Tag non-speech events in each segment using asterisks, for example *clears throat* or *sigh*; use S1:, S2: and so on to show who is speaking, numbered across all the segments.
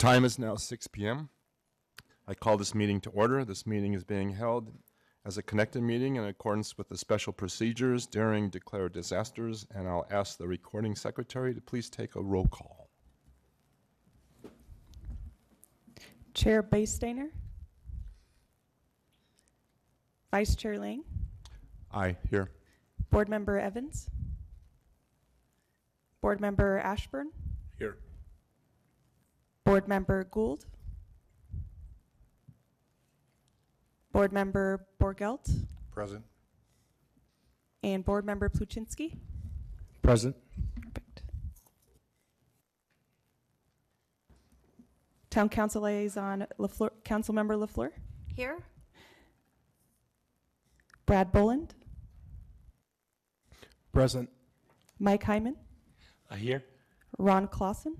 S1: time is now 6 PM. I call this meeting to order. This meeting is being held as a connected meeting in accordance with the special procedures during declared disasters, and I'll ask the recording secretary to please take a roll call.
S2: Chair Basestainer. Vice Chair Lang.
S1: Aye, here.
S2: Board Member Evans. Board Member Ashburn.
S1: Here.
S2: Board Member Gould. Board Member Borgelt.
S3: Present.
S2: And Board Member Pluchinski.
S3: Present.
S2: Perfect. Town Council Liaison LaFleur, Councilmember LaFleur.
S4: Here?
S2: Brad Boland.
S3: Present.
S2: Mike Hyman.
S5: I hear.
S2: Ron Clausen.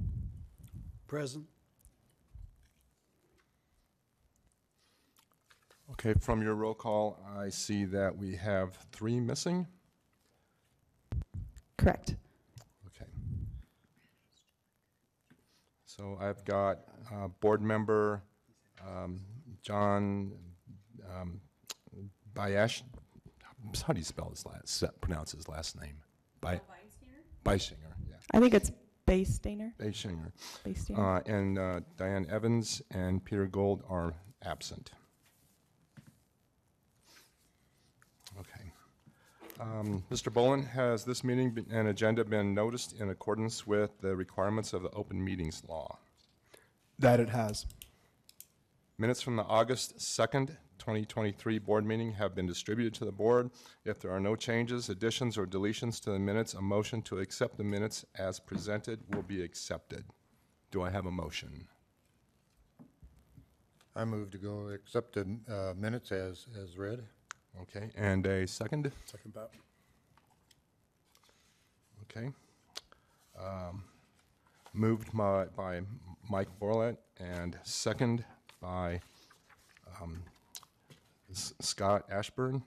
S3: Present.
S1: Okay, from your roll call, I see that we have three missing.
S2: Correct.
S1: Okay. So I've got uh, Board Member um, John um, Bayesh, how do you spell his last, pronounce his last name? By Beishinger, yeah,
S2: I think it's Basestainer.
S1: Beishinger.
S2: Basestainer.
S1: Uh, And uh, Diane Evans and Peter Gould are absent. Okay. Um, Mr. Boland, has this meeting been- and agenda been noticed in accordance with the requirements of the open meetings law?
S3: That it has.
S1: Minutes from the August 2nd, 2023 board meeting have been distributed to the board. If there are no changes, additions, or deletions to the minutes, a motion to accept the minutes as presented will be accepted. Do I have a motion?
S6: I move to go accept the uh, minutes as, as read.
S1: Okay, and a second?
S3: Second bat.
S1: Okay. Um, Moved by, by Mike Borlet and second by um, S- Scott Ashburn.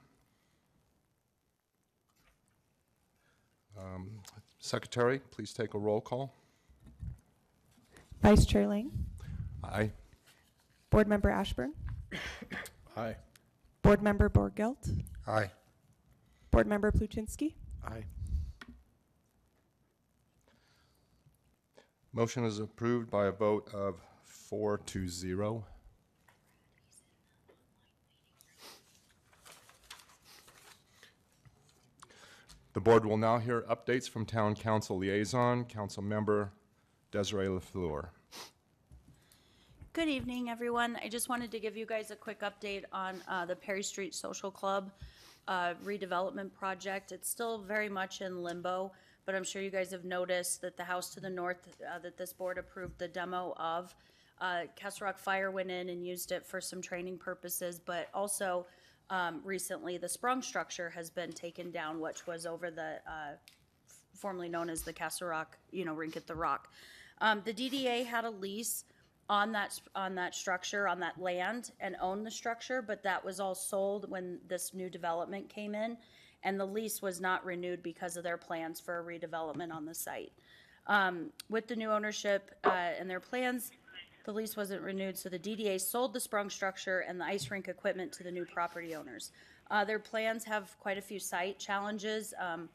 S1: Um, Secretary, please take a roll call.
S2: Vice Chair Lang.
S1: Aye.
S2: Board Member Ashburn.
S3: Aye.
S2: Board Member Borgelt.
S6: Aye.
S2: Board Member Pluchinski.
S3: Aye.
S1: Motion is approved by a vote of four to zero. The board will now hear updates from Town Council Liaison, Council Member Desiree LaFleur.
S4: Good evening, everyone. I just wanted to give you guys a quick update on uh, the Perry Street Social Club uh, redevelopment project. It's still very much in limbo, but I'm sure you guys have noticed that the house to the north uh, that this board approved the demo of, uh, Castle Rock Fire went in and used it for some training purposes, but also um, recently the sprung structure has been taken down, which was over the uh, formerly known as the Castle Rock, you know, Rink at the Rock. Um, the DDA had a lease on that, on that structure, on that land, and own the structure, but that was all sold when this new development came in, and the lease was not renewed because of their plans for a redevelopment on the site. Um, with the new ownership uh, and their plans, the lease wasn't renewed, so the DDA sold the sprung structure and the ice rink equipment to the new property owners. Uh, their plans have quite a few site challenges. Um,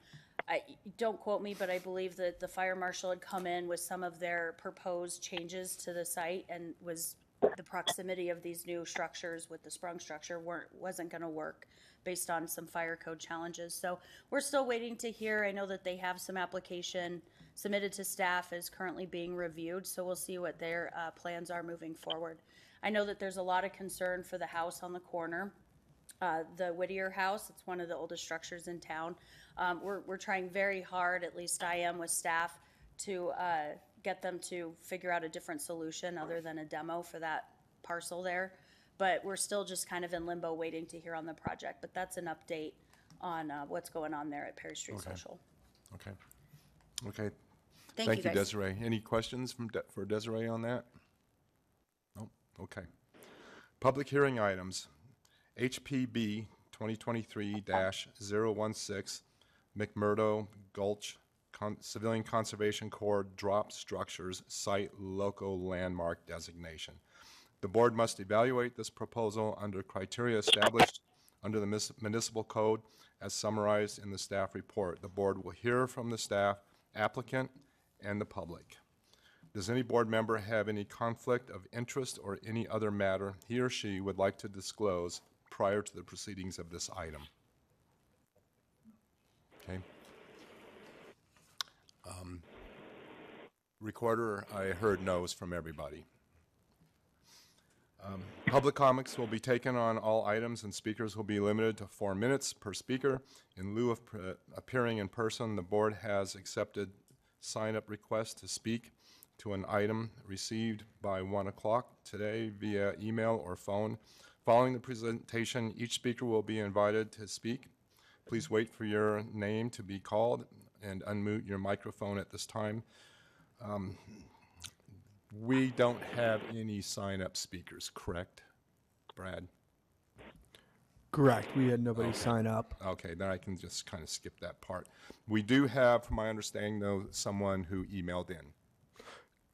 S4: I, don't quote me, but I believe that the fire marshal had come in with some of their proposed changes to the site and was the proximity of these new structures with the sprung structure weren't, wasn't gonna work based on some fire code challenges. So we're still waiting to hear. I know that they have some application submitted to staff is currently being reviewed, so we'll see what their, uh, plans are moving forward. I know that there's a lot of concern for the house on the corner uh, the Whittier House. It's one of the oldest structures in town. Um, we're, we're trying very hard, at least I am with staff, to uh, get them to figure out a different solution other than a demo for that parcel there. But we're still just kind of in limbo waiting to hear on the project. But that's an update on uh, what's going on there at Perry Street
S1: Okay.
S4: Social.
S1: Okay. Okay.
S4: Thank you, guys.
S1: Desiree. Any questions from, De- for Desiree on that? No? Okay. Public hearing items. HPB 2023-016 McMurdo Gulch Con- Civilian Conservation Corps Drop Structures Site Local Landmark Designation. The board must evaluate this proposal under criteria established under the mis- municipal code as summarized in the staff report. The board will hear from the staff, applicant, and the public. Does any board member have any conflict of interest or any other matter he or she would like to disclose prior to the proceedings of this item? Okay. Um, Recorder, I heard no's from everybody. Um, Public comments will be taken on all items, and speakers will be limited to four minutes per speaker. In lieu of appearing in person, the board has accepted sign-up requests to speak to an item received by 1 o'clock today via email or phone. Following the presentation, each speaker will be invited to speak. Please wait for your name to be called and unmute your microphone at this time. Um, We don't have any sign-up speakers, correct, Brad?
S3: Correct. We had nobody sign up.
S1: Okay, then I can just kind of skip that part. We do have, from my understanding, though, someone who emailed in.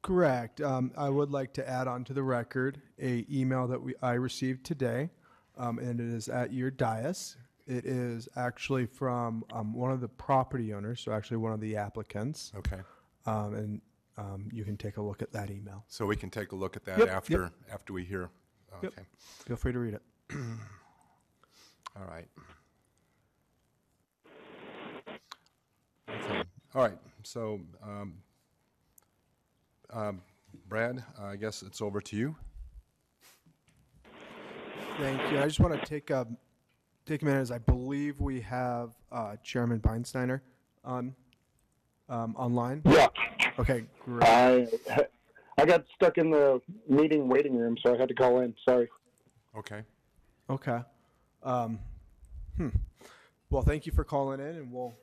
S3: Correct. Um, I would like to add on to the record a email that we I received today, um, and it is at your dais. It is actually from um, one of the property owners, so actually one of the applicants,
S1: Okay,
S3: um, and um, you can take a look at that email.
S1: so we can take a look at that
S3: Yep, yep.
S1: after, after we hear.
S3: Yep.
S1: Okay,
S3: Feel free to read it. *clears throat*
S1: all right. Okay, all right, so, um, um, Brad, I guess it's over to you.
S3: Thank you. I just want to take a take a minute, as I believe we have uh, Chairman Beinsteiner on um, online.
S5: Yeah,
S3: Okay, great.
S5: I I got stuck in the meeting waiting room, so I had to call in. Sorry.
S1: Okay,
S3: Okay. Um, hmm. Well, thank you for calling in, and we'll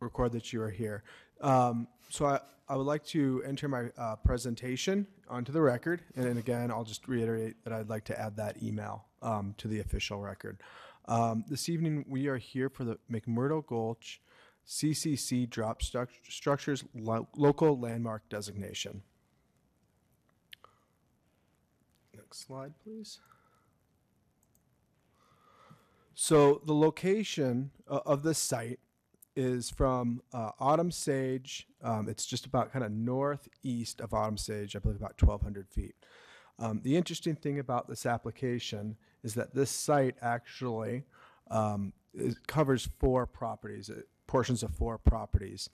S3: record that you are here. Um, so I, I would like to enter my uh, presentation onto the record, and then again, I'll just reiterate that I'd like to add that email um, to the official record. Um, this evening, we are here for the McMurdo Gulch CCC Drop Struct- Structures Lo- Local Landmark Designation. Next slide, please. So the location uh, of this site is from uh, Autumn Sage. Um, it's just about kind of northeast of Autumn Sage, I believe about 1,200 feet. Um, the interesting thing about this application is that this site actually um, is, covers four properties, uh, portions of four properties.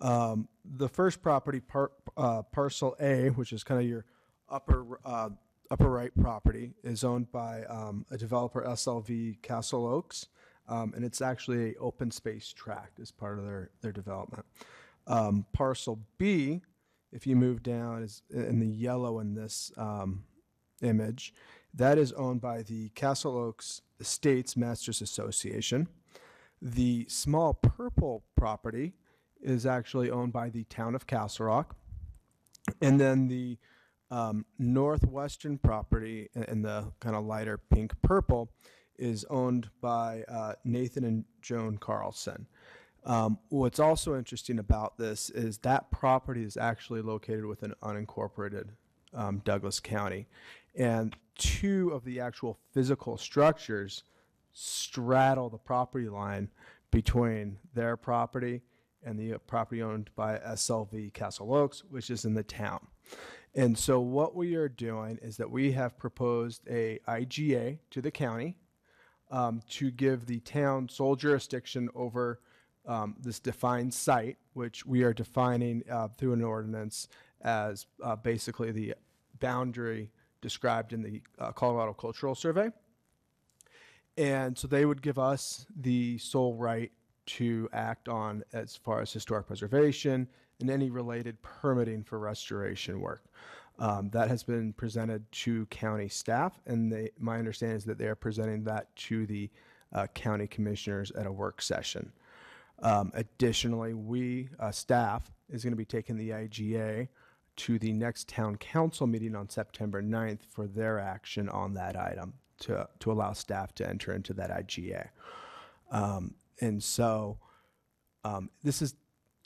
S3: Um, the first property, par, uh, parcel A, which is kind of your upper uh, upper right property, is owned by um, a developer, SLV Castle Oaks, um, and it's actually a open space tract as part of their their development. Um, parcel B, if you move down, is in the yellow in this um, image. That is owned by the Castle Oaks Estates Masters Association. The small purple property is actually owned by the town of Castle Rock. And then the um, northwestern property in the kind of lighter pink purple is owned by uh, Nathan and Joan Carlson. Um, what's also interesting about this is that property is actually located within unincorporated um, Douglas County. And two of the actual physical structures straddle the property line between their property and the property owned by SLV Castle Oaks, which is in the town. And so what we are doing is that we have proposed a IGA to the county um, to give the town sole jurisdiction over um, this defined site, which we are defining uh, through an ordinance as uh, basically the boundary described in the uh, Colorado Cultural Survey. And so they would give us the sole right to act on as far as historic preservation and any related permitting for restoration work. Um, that has been presented to county staff, and they, my understanding is that they are presenting that to the uh, county commissioners at a work session. Um, additionally, we, uh, staff, is going to be taking the IGA to the next town council meeting on September 9th for their action on that item to, to allow staff to enter into that IGA. Um, and so um, this is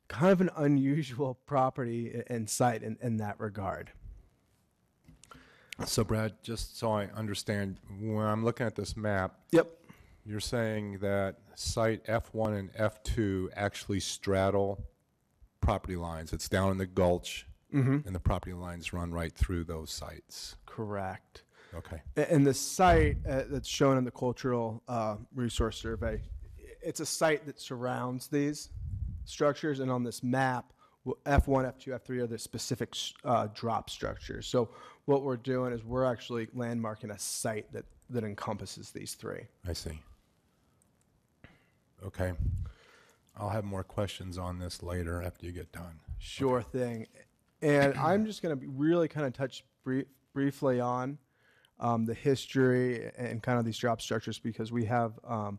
S3: kind of an unusual *laughs* property and site in, in that regard.
S1: So Brad, just so I understand, when I'm looking at this map,
S3: Yep.
S1: you're saying that site F1 and F2 actually straddle property lines. It's down in the gulch, and the property lines run right through those sites.
S3: Correct.
S1: Okay.
S3: A- And the site uh, that's shown in the cultural uh, resource survey, it's a site that surrounds these structures, and on this map, w- F1, F2, F3 are the specific s- uh, drop structures. So what we're doing is we're actually landmarking a site that, that encompasses these three.
S1: I see. Okay. I'll have more questions on this later after you get done.
S3: Sure thing. And I'm just going to really kind of touch brief, briefly on um, the history and kind of these job structures because we have um,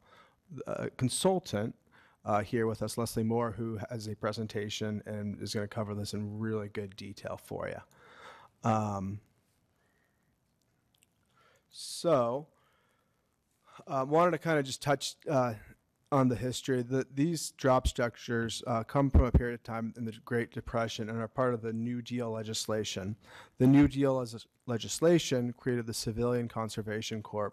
S3: a consultant uh, here with us, Leslie Moore, who has a presentation and is going to cover this in really good detail for you. Um, so, uh, wanted to kind of just touch uh, on the history. The, these drop structures uh, come from a period of time in the Great Depression and are part of the New Deal legislation. The New Deal legislation created the Civilian Conservation Corps.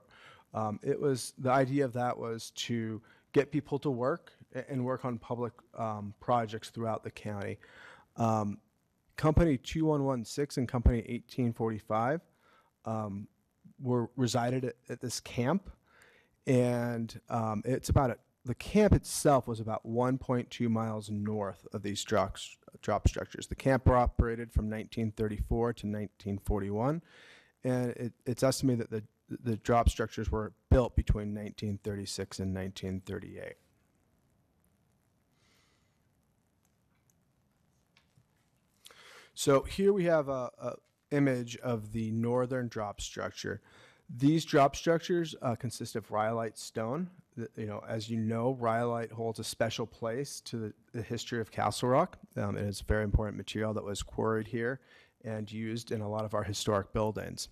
S3: Um, it was the idea of that was to get people to work and work on public um, projects throughout the county. Um, Company 2116 and Company 1845 um, were resided at, at this camp and um, it's about a, the camp itself was about 1.2 miles north of these drop, drop structures. The camp operated from 1934 to 1941, and it, it's estimated that the the drop structures were built between 1936 and 1938. So here we have a, a image of the northern drop structure. These drop structures uh, consist of rhyolite stone. You know, as you know, rhyolite holds a special place to the, the history of Castle Rock. Um, it is a very important material that was quarried here and used in a lot of our historic buildings.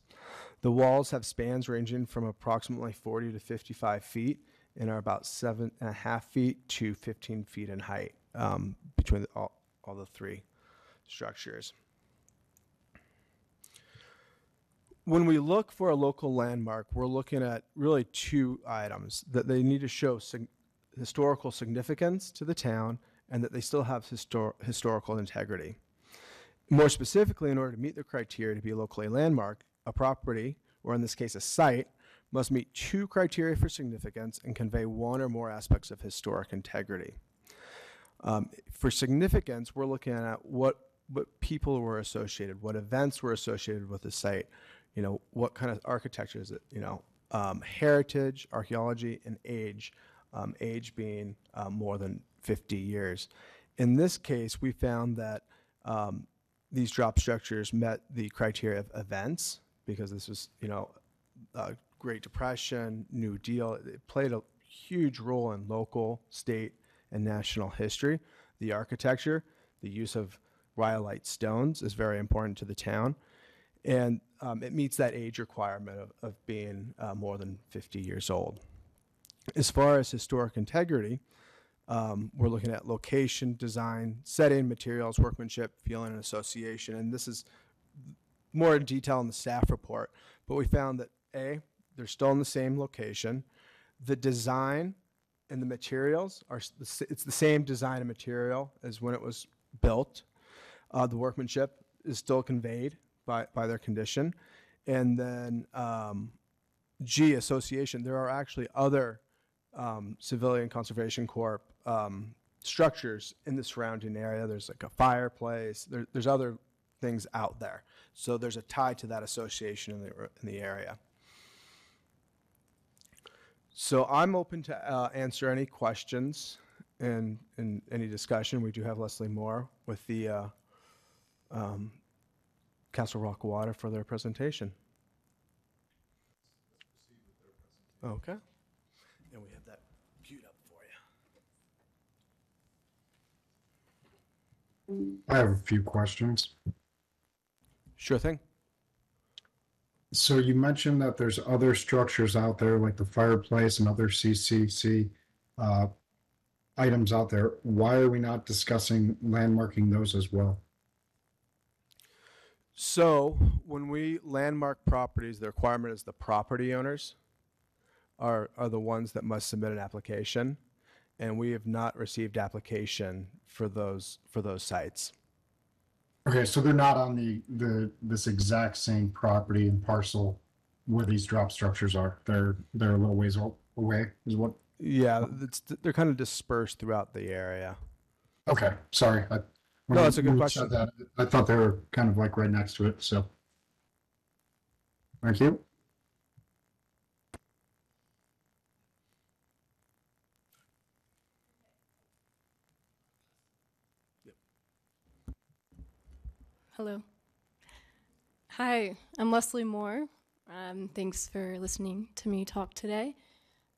S3: The walls have spans ranging from approximately 40 to 55 feet and are about seven and a half feet to 15 feet in height um, between the, all, all the three structures. When we look for a local landmark, we're looking at really two items that they need to show sig- historical significance to the town and that they still have histor- historical integrity. More specifically, in order to meet the criteria to be a locally landmark, a property, or in this case a site, must meet two criteria for significance and convey one or more aspects of historic integrity. Um, for significance, we're looking at what what people were associated, what events were associated with the site, you know, what kind of architecture is it, you know, um, heritage, archaeology, and age, um, age being um, more than 50 years. In this case, we found that um, these drop structures met the criteria of events because this was, you know, uh, Great Depression, New Deal. It played a huge role in local, state, and national history. The architecture, the use of rhyolite stones is very important to the town. And um, it meets that age requirement of, of being uh, more than 50 years old. As far as historic integrity, um, we're looking at location, design, setting, materials, workmanship, feeling, and association. And this is more in detail in the staff report. But we found that A, they're still in the same location. The design and the materials are, s- the s- it's the same design and material as when it was built. Uh, the workmanship is still conveyed by, by their condition. And then um, G, association, there are actually other um, civilian conservation corps um, structures in the surrounding area. There's like a fireplace. There, there's other things out there. So there's a tie to that association in the in the area. So I'm open to uh, answer any questions and and any discussion. We do have Leslie Moore with the uh, um, Castle Rock Water for their presentation. Okay. And we have that queued up for you.
S7: I have a few questions.
S3: Sure thing.
S7: So you mentioned that there's other structures out there like the fireplace and other CCC. Uh, items out there, why are we not discussing landmarking those as well?
S3: So when we landmark properties, the requirement is the property owners are, are the ones that must submit an application. And we have not received application for those, for those sites.
S7: Okay, so they're not on the, the, this exact same property and parcel where these drop structures are. They're, they're a little ways a- away is what,
S3: Yeah, it's, they're kind of dispersed throughout the area.
S7: okay, sorry. I-
S3: No, that's a good question.
S7: that, I thought they were kind of like right next to it, so. Thank you.
S8: Hello. Hi, I'm Leslie Moore. Um, thanks for listening to me talk today.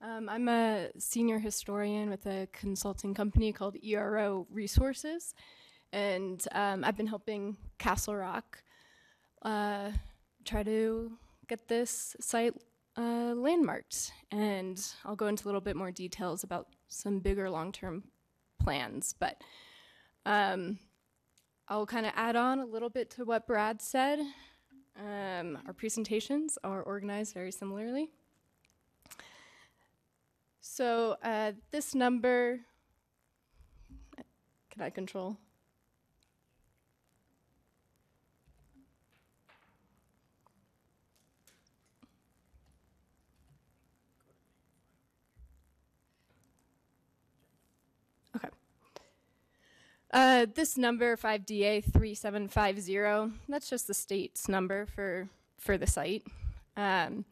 S8: Um, I'm a senior historian with a consulting company called ERO Resources, and um, I've been helping Castle Rock uh, try to get this site uh, landmarked. And I'll go into a little bit more details about some bigger long term plans, but um, I'll kind of add on a little bit to what Brad said. Um, our presentations are organized very similarly. So uh, this number, can I control? Okay. Uh, this number, 5DA 3750, that's just the state's number for, for the site. Um,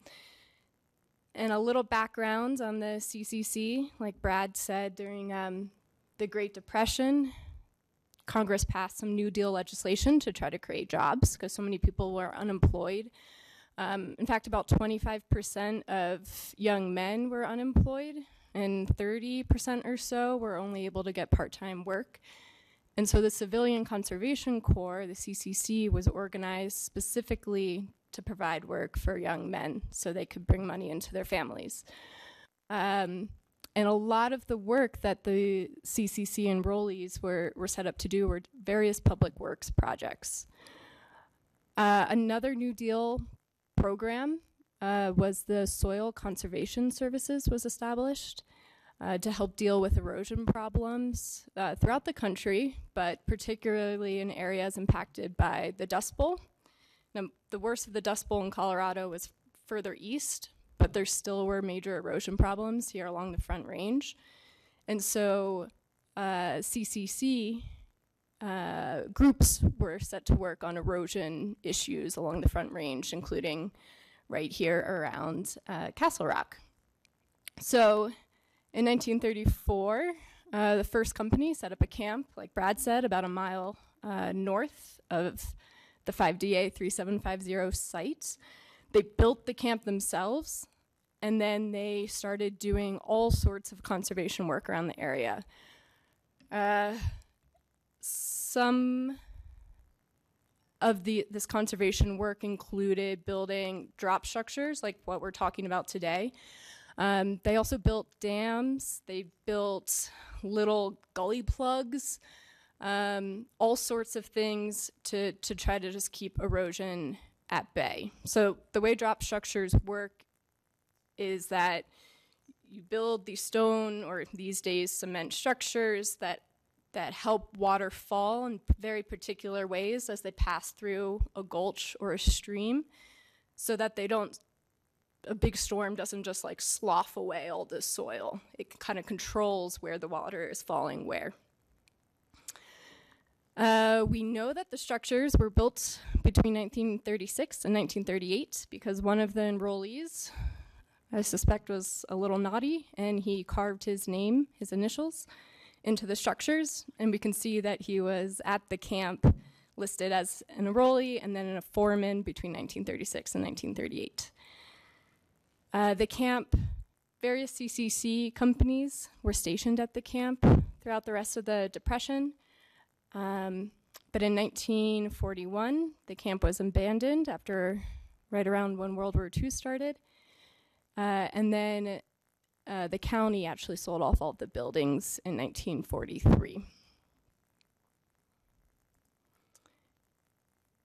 S8: and a little background on the CCC, like Brad said, during um, the Great Depression, Congress passed some New Deal legislation to try to create jobs because so many people were unemployed. Um, in fact, about 25% of young men were unemployed, and 30% or so were only able to get part time work. And so the Civilian Conservation Corps, the CCC, was organized specifically to provide work for young men so they could bring money into their families. Um, and a lot of the work that the CCC enrollees were, were set up to do were various public works projects. Uh, another New Deal program uh, was the Soil Conservation Services was established uh, to help deal with erosion problems uh, throughout the country, but particularly in areas impacted by the Dust Bowl. Now, the worst of the Dust Bowl in Colorado was further east, but there still were major erosion problems here along the Front Range. And so uh, CCC uh, groups were set to work on erosion issues along the Front Range, including right here around uh, Castle Rock. So in 1934, uh, the first company set up a camp, like Brad said, about a mile uh, north of the 5DA 3750 site. They built the camp themselves, and then they started doing all sorts of conservation work around the area. Uh, some of the this conservation work included building drop structures like what we're talking about today. Um, they also built dams. They built little gully plugs, um, all sorts of things to to try to just keep erosion at bay. So the way drop structures work is that you build these stone or these days cement structures that that help water fall in very particular ways as they pass through a gulch or a stream so that they don't a big storm doesn't just like slough away all the soil. It kind of controls where the water is falling where. Uh, we know that the structures were built between 1936 and 1938 because one of the enrollees i suspect was a little naughty and he carved his name his initials into the structures, and we can see that he was at the camp listed as an enrollee and then a foreman between 1936 and 1938. Uh, the camp, various CCC companies were stationed at the camp throughout the rest of the Depression. Um, but in 1941, the camp was abandoned after right around when World War II started. Uh, and then uh, the county actually sold off all the buildings in 1943.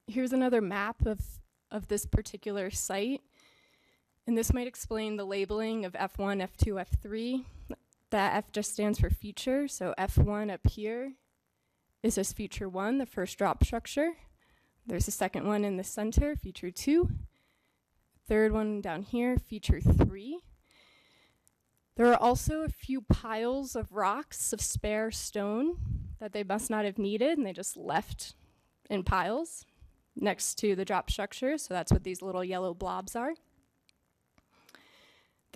S8: Here's another map of, of this particular site. And this might explain the labeling of F1, F2, F3. That F just stands for feature. So F1 up here is this feature one, the first drop structure. There's a second one in the center, feature two. Third one down here, feature three. There are also a few piles of rocks of spare stone that they must not have needed and they just left in piles next to the drop structure. So that's what these little yellow blobs are.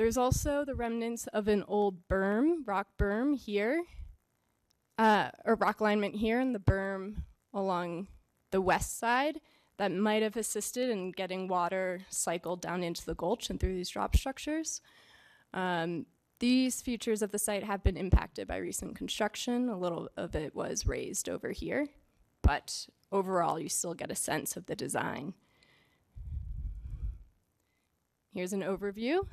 S8: There's also the remnants of an old berm, rock berm here, uh, or rock alignment here, and the berm along the west side that might have assisted in getting water cycled down into the gulch and through these drop structures. Um, these features of the site have been impacted by recent construction. A little of it was raised over here, but overall, you still get a sense of the design. Here's an overview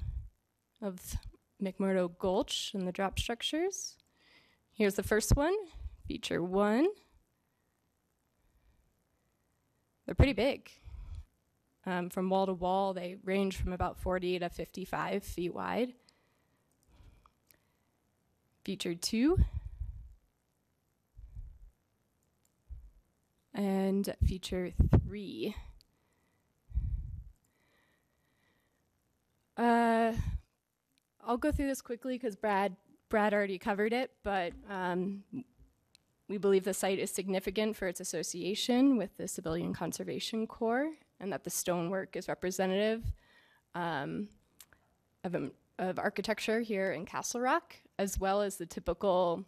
S8: of McMurdo Gulch and the drop structures. Here's the first one, feature one. They're pretty big. Um, from wall to wall, they range from about 40 to 55 feet wide. Feature two. And feature three. Uh, I'll go through this quickly because Brad Brad already covered it, but um, we believe the site is significant for its association with the Civilian Conservation Corps, and that the stonework is representative um, of, um, of architecture here in Castle Rock, as well as the typical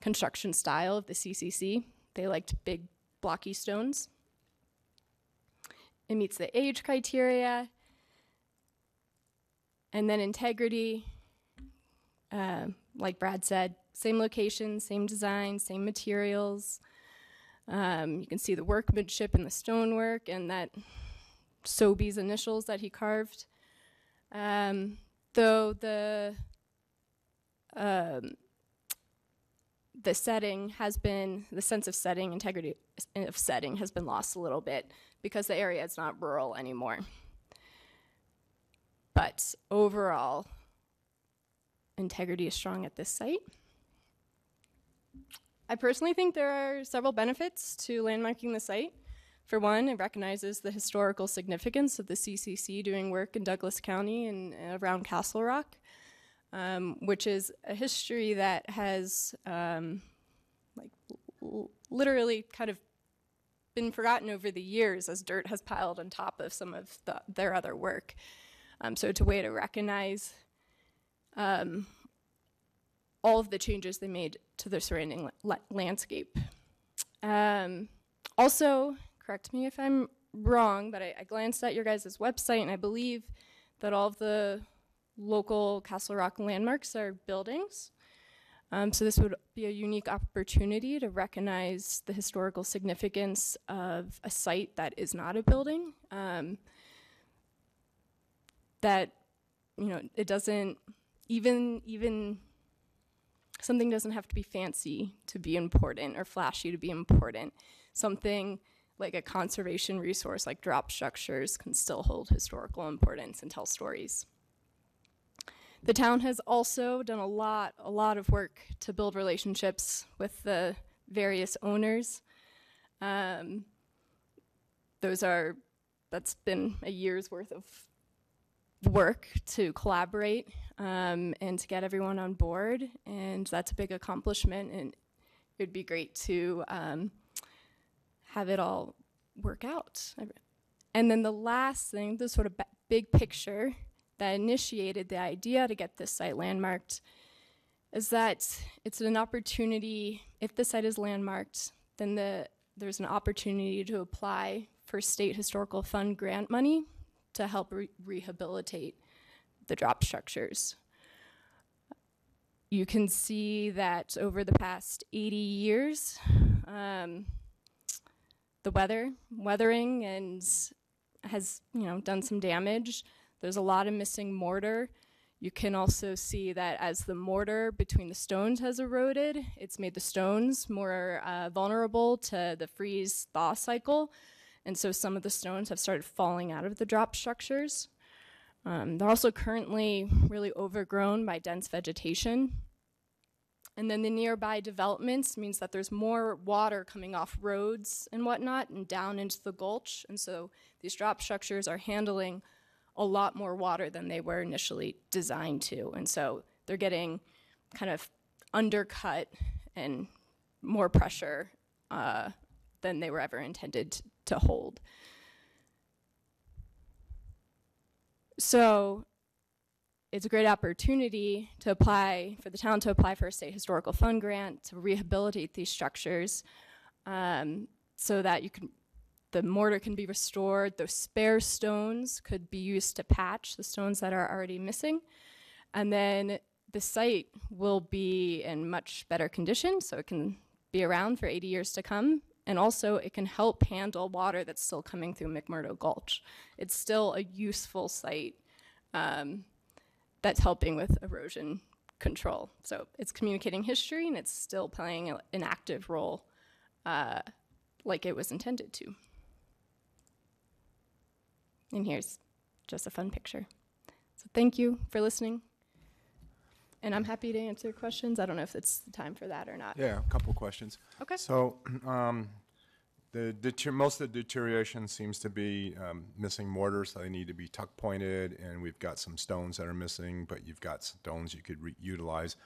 S8: construction style of the CCC. They liked big, blocky stones. It meets the age criteria. And then integrity, uh, like Brad said, same location, same design, same materials. Um, you can see the workmanship in the stonework and that Sobeys initials that he carved. Um, though the um, the setting has been the sense of setting integrity of setting has been lost a little bit because the area is not rural anymore. But overall, integrity is strong at this site. I personally think there are several benefits to landmarking the site. For one, it recognizes the historical significance of the CCC doing work in Douglas County and around Castle Rock, um, which is a history that has um, like literally kind of been forgotten over the years as dirt has piled on top of some of the, their other work. Um, so it's a way to recognize um, all of the changes they made to the surrounding la- landscape. Um, also, correct me if I'm wrong, but I, I glanced at your guys' website and I believe that all of the local Castle Rock landmarks are buildings. Um, so this would be a unique opportunity to recognize the historical significance of a site that is not a building. Um, that you know it doesn't even even something doesn't have to be fancy to be important or flashy to be important. Something like a conservation resource like drop structures can still hold historical importance and tell stories. The town has also done a lot, a lot of work to build relationships with the various owners. Um, those are, that's been a year's worth of work to collaborate um, and to get everyone on board, and that's a big accomplishment. And it would be great to um, have it all work out. And then the last thing, the sort of b- big picture that initiated the idea to get this site landmarked, is that it's an opportunity. If the site is landmarked, then the there's an opportunity to apply for state historical fund grant money to help re- rehabilitate the drop structures. You can see that over the past 80 years, um, the weather, weathering, and has you know done some damage. There's a lot of missing mortar. You can also see that as the mortar between the stones has eroded, it's made the stones more uh, vulnerable to the freeze thaw cycle. And so some of the stones have started falling out of the drop structures. Um, they're also currently really overgrown by dense vegetation. And then the nearby developments means that there's more water coming off roads and whatnot and down into the gulch. And so these drop structures are handling a lot more water than they were initially designed to. And so they're getting kind of undercut and more pressure uh, than they were ever intended to hold. So it's a great opportunity to apply for the town to apply for a state historical fund grant to rehabilitate these structures um, so that you can the mortar can be restored those spare stones could be used to patch the stones that are already missing. And then the site will be in much better condition so it can be around for 80 years to come and also it can help handle water that's still coming through mcmurdo gulch it's still a useful site um, that's helping with erosion control. So it's communicating history and it's still playing a- an active role uh, like it was intended to. And here's just a fun picture. So thank you for listening. And I'm happy to answer questions. I don't know if it's the time for that or not.
S1: Yeah, a couple questions.
S8: Okay.
S1: So, *clears throat* um, the deter- most of the deterioration seems to be um, missing mortar, so they need to be tuck pointed, and we've got some stones that are missing, but you've got stones you could re- utilize.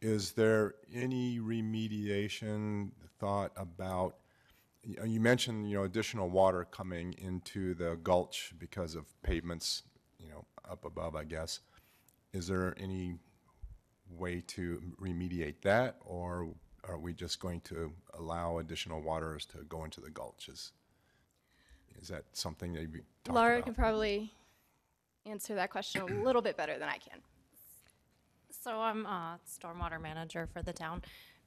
S1: Is there any remediation thought about? You mentioned, you know, additional water coming into the gulch because of pavements, you know, up above, I guess. Is there any way to remediate that, or are we just going to allow additional waters to go into the gulches? Is that something that you talked
S8: Laura
S1: about?
S8: can probably answer that question a *clears throat* little bit better than I can.
S9: So I'm a stormwater manager for the town.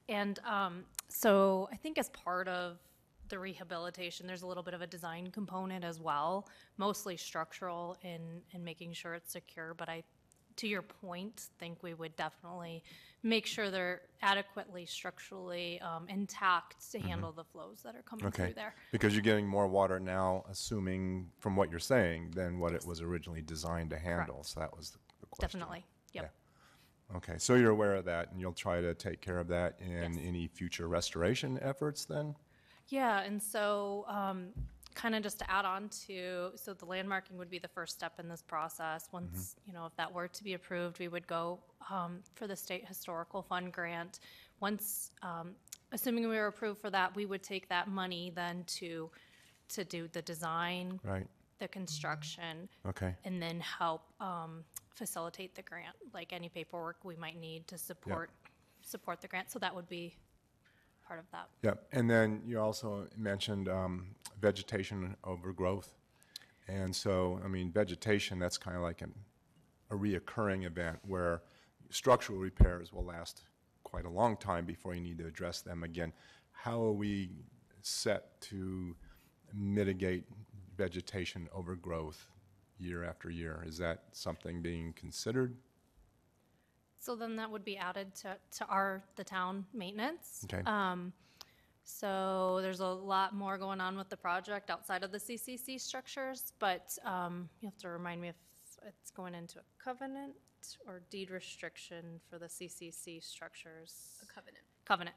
S9: And um, so I think as part of the rehabilitation, there's a little bit of a design component as well, mostly structural in, in making sure it's secure. But I, to your point, think we would definitely make sure they're adequately structurally um, intact to handle the flows that are coming
S1: Okay,
S9: through there.
S1: because you're getting more water now, assuming from what you're saying, than what it was originally designed to handle. So that was the the question.
S9: Definitely, yep.
S1: Okay, so you're aware of that, and you'll try to take care of that in
S9: Yes.
S1: any future restoration efforts then?
S9: Yeah, and so um, kind of just to add on to, so the landmarking would be the first step in this process. Once, you know, if that were to be approved, we would go um, for the State Historical Fund grant. Once, um, assuming we were approved for that, we would take that money then to, to do the design,
S1: Right,
S9: the construction,
S1: okay.
S9: and then help um, facilitate the grant, like any paperwork we might need to support, support the grant. So that would be part of that.
S1: Yep, and then you also mentioned um, vegetation overgrowth. And so, I mean, vegetation, that's kind of like an, a reoccurring event where structural repairs will last quite a long time before you need to address them again. How are we set to mitigate vegetation overgrowth year after year? Is that something being considered?
S9: So then that would be added to, to our, the town maintenance.
S1: Okay.
S9: Um, so there's a lot more going on with the project outside of the CCC structures, but, um, you have to remind me if it's going into a covenant or deed restriction for the CCC structures. A covenant. Covenant.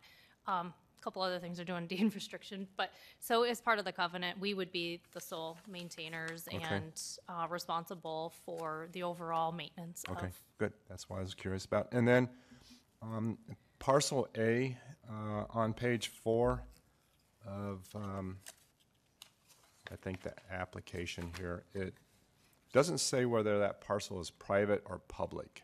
S9: Um, a couple other things are doing *laughs* deed restriction, but, so as part of the covenant, we would be the sole maintainers and, uh, responsible for the overall maintenance of
S1: Okay, good. That's what I was curious about. And then um, parcel A uh, on page four of, um, I think the application here, it doesn't say whether that parcel is private or public.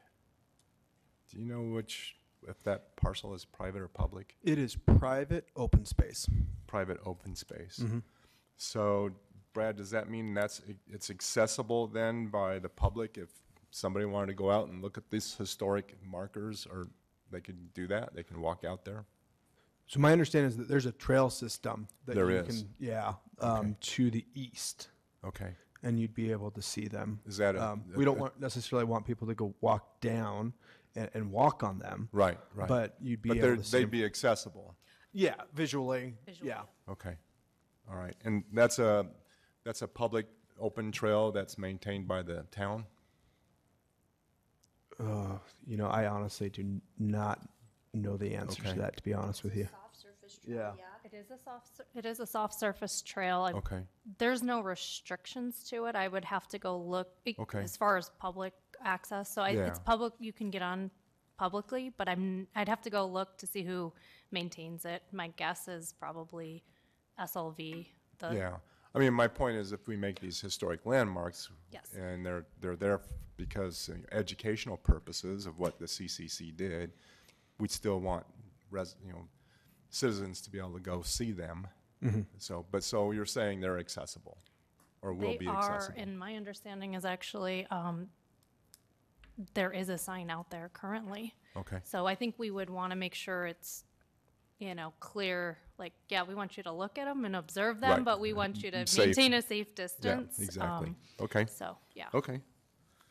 S1: Do you know which, if that parcel is private or public?
S3: It is private open space.
S1: Private open space. So Brad, does that mean that's, it's accessible then by the public if somebody wanted to go out and look at these historic markers or they could do that? They can walk out there?
S3: So my understanding is that there's a trail system that
S1: There
S3: you
S1: is.
S3: can, yeah, um, to the east.
S1: Okay,
S3: and you'd be able to see them.
S1: Is that a-
S3: Um, we don't want, necessarily want people to go walk down and, and walk on them.
S1: Right, right.
S3: But you'd be
S1: But
S3: able
S1: they're-
S3: to see.
S1: they'd
S3: 'em.
S1: be accessible.
S3: Yeah, visually,
S9: Visually,
S3: yeah.
S1: Okay, all right. And that's a, that's a public open trail that's maintained by the town?
S3: Uh, you know, I honestly do n- not know the answer
S1: Okay.
S3: to that, to be honest with you.
S4: Soft surface trail,
S3: Yeah.
S9: It is a soft, sur- it is a soft surface trail. I-
S1: Okay,
S9: There's no restrictions to it. I would have to go look
S1: Okay.
S9: as far as public access. So I, it's
S1: Yeah.
S9: public, you can get on publicly, but I'm, I'd have to go look to see who maintains it. My guess is probably SLV. The,
S1: yeah. I mean, my point is if we make these historic landmarks.
S9: Yes.
S1: And they're, they're there because uh, educational purposes of what the CCC did, we still want res, you know, citizens to be able to go see them. So, but so you're saying they're accessible or will
S9: They
S1: be
S9: are,
S1: accessible?
S9: and my understanding is actually, um, there is a sign out there currently.
S1: Okay,
S9: So I think we would want to make sure it's, you know, clear, like, yeah, we want you to look at them and observe them,
S1: Right.
S9: but we want you to
S1: Safe.
S9: maintain a safe
S1: yeah,
S9: distance.
S1: exactly.
S9: Um,
S1: Okay,
S9: So, yeah.
S1: okay,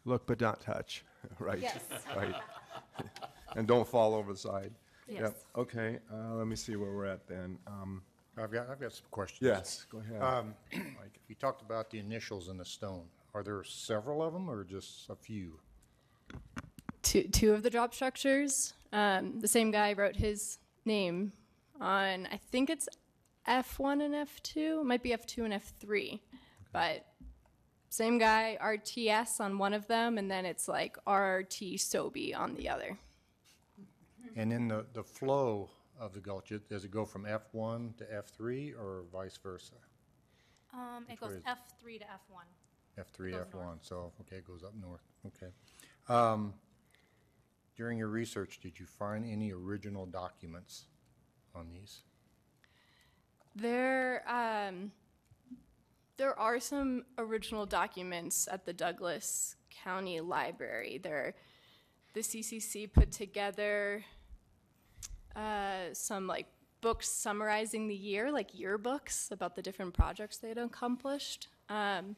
S3: Look but not touch. *laughs*
S1: right.
S9: Yes. *laughs*
S1: Right. *laughs* And don't fall over the side. Yep,
S9: Yes.
S1: Okay, uh, let me see where we're at then. Um,
S6: I've got, I've got some questions.
S1: Yes, go ahead.
S6: Um, *clears throat* like, you talked about the initials in the stone. Are there several of them or just a few?
S8: Two two of the drop structures. Um, the same guy wrote his name on I think it's F one and F two. It might be F two and F three, but same guy RTS on one of them, and then it's like RRT Sobe on the other.
S6: And then the, the flow of the gulch, it- does it go from F1 to F3 or vice versa?
S9: Um, it goes
S6: way is-
S9: F3 to F1.
S6: F3,
S9: Goes
S6: F1,
S9: north.
S6: so, okay, it goes up north, okay. Um, During your research, did you find any original documents on these?
S8: There, um, there are some original documents at the Douglas County Library. There, the CCC put together uh, some like books summarizing the year, like yearbooks about the different projects they'd accomplished. Um,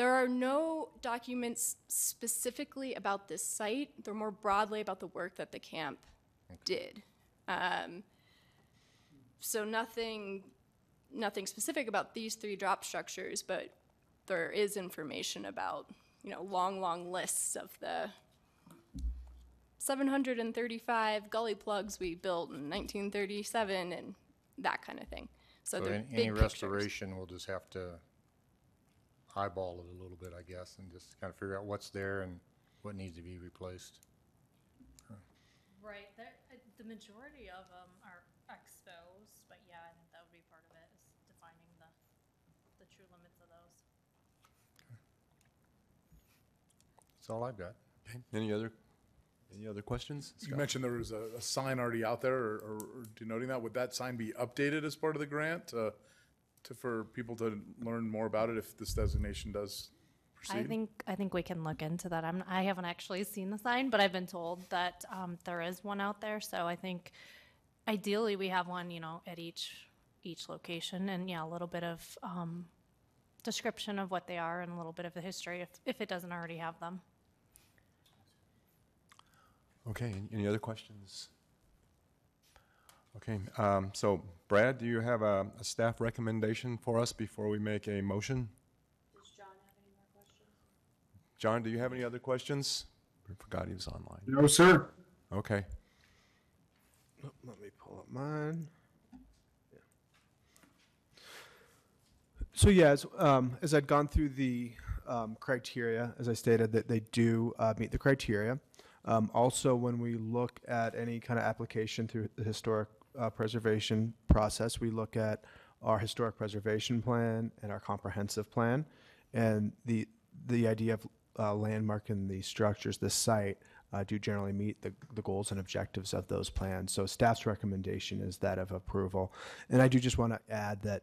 S8: there are no documents specifically about this site. They're more broadly about the work that the camp did. Um, so nothing, nothing specific about these three drop structures, but there is information about, you know, long, long lists of the 735 gully plugs we built in 1937 and that kind of thing. So,
S6: So any- Any restoration, we'll just have to eyeball it a little bit, I guess, and just kind of figure out what's there and what needs to be replaced.
S9: Right. There, uh, the majority of them are exposed, but yeah, I think that would be part of it, is defining the, the true limits of those.
S6: That's all I've got.
S1: Any other, any other questions?
S10: You
S1: Scott?
S10: mentioned there was a, a sign already out there or, or or denoting that. Would that sign be updated as part of the grant uh, to, for people to learn more about it if this designation does proceed?
S9: I think, I think we can look into that. I'm, I haven't actually seen the sign, but I've been told that, um, there is one out there, so I think ideally we have one, you know, at each, each location, and yeah, a little bit of, um, description of what they are and a little bit of the history, if, if it doesn't already have them.
S1: Okay, any- any other questions? Okay, um, so Brad, do you have a, a staff recommendation for us before we make a motion?
S4: Does John have any more questions?
S1: John, do you have any other questions? I forgot he was online.
S7: No, sir.
S1: Okay,
S3: Let me pull up mine. So yeah, as, um, as I'd gone through the um, criteria, as I stated, that they do uh, meet the criteria. Um, also, when we look at any kind of application through the historic uh, preservation process, we look at our historic preservation plan and our comprehensive plan, and the the idea of uh, landmarking the structures, the site, uh, do generally meet the, the goals and objectives of those plans. So staff's recommendation is that of approval. And I do just want to add that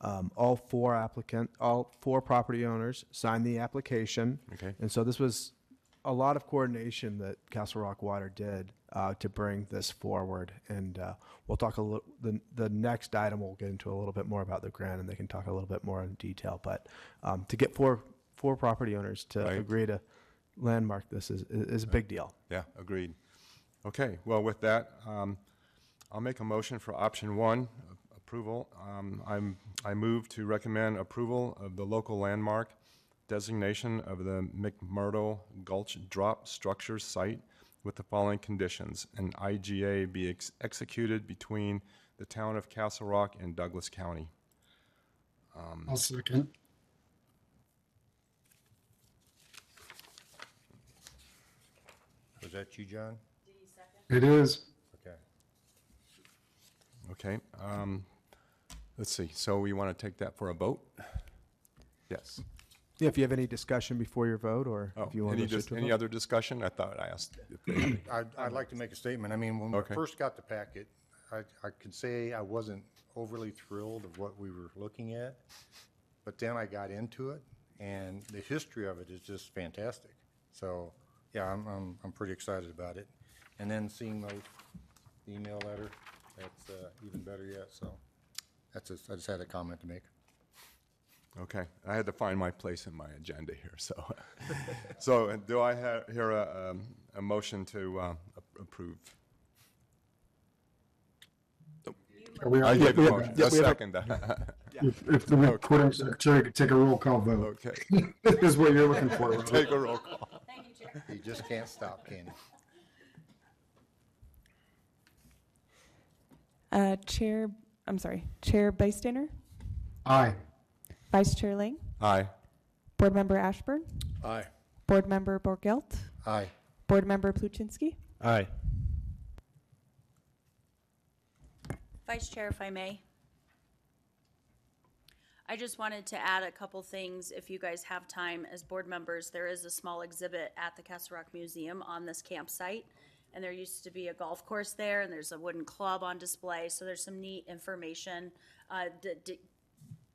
S3: um, all four applicant, all four property owners signed the application.
S1: Okay.
S3: And so this was a lot of coordination that Castle Rock Water did uh, to bring this forward, and uh, we'll talk a little. The the next item we'll get into a little bit more about the grant, and they can talk a little bit more in detail. But um, to get four four property owners to
S1: Right.
S3: agree to landmark this is is a big deal.
S1: Yeah, agreed. Okay, well, with that, um, I'll make a motion for option one, approval. Um, I'm, I move to recommend approval of the local landmark designation of the McMurdo Gulch Drop Structure Site with the following conditions. An IGA be ex- executed between the town of Castle Rock and Douglas County.
S7: I'll second.
S6: Was that you, John?
S7: It is.
S6: Okay.
S1: Okay, um, let's see, so we want to take that for a vote? Yes.
S3: Yeah, if you have any discussion before your vote, or
S1: Oh,
S3: if you want
S1: any,
S3: to
S1: dis-
S3: to
S1: any
S3: vote.
S1: other discussion? I thought I asked. if there any. *clears throat*
S6: I'd, I'd like to make a statement. I mean, when we
S1: Okay.
S6: first got the packet, I, I could say I wasn't overly thrilled of what we were looking at. But then I got into it and the history of it is just fantastic. So, yeah, I'm, I'm, I'm pretty excited about it. And then seeing those email letter, that's, uh, even better yet, so. That's just, I just had a comment to make.
S1: Okay, I had to find my place in my agenda here, so. *laughs* So uh, do I ha- hear a, um, a motion to a- approve?
S7: Are we-
S1: I did,
S3: we
S1: the
S3: have-
S1: motion.
S3: yeah,
S1: a
S3: we have a-
S1: second. *laughs*
S7: If, if the recording secretary could take a roll call vote,
S1: Okay, *laughs*
S7: is what you're looking for. right?
S1: take a roll call.
S4: Thank you, Chair.
S6: You just can't stop, can you?
S2: Uh, Chair, I'm sorry, Chair Beistainer,
S7: Aye.
S2: Vice Chair Ling,
S1: Aye.
S2: Board Member Ashburn,
S10: Aye.
S2: Board Member Borgelt,
S6: Aye.
S2: Board Member Pluchinski.
S3: Aye.
S4: Vice Chair, if I may. I just wanted to add a couple things, if you guys have time as board members. There is a small exhibit at the Castle Rock Museum on this campsite. And there used to be a golf course there, and there's a wooden club on display, so there's some neat information. Uh, d- d-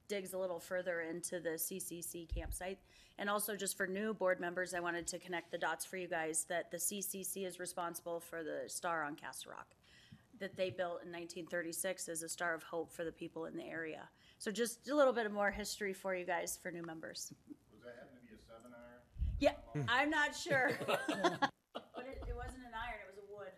S4: digs a little further into the CCC campsite. And also, just for new board members, I wanted to connect the dots for you guys that the CCC is responsible for the star on Castle Rock that they built in 1936 as a star of hope for the people in the area. So just a little bit of more history for you guys for new members.
S6: Was that having to be a seven iron?
S4: Yeah, I'm not sure. *laughs* *laughs* but it, it wasn't an iron, it was a wood.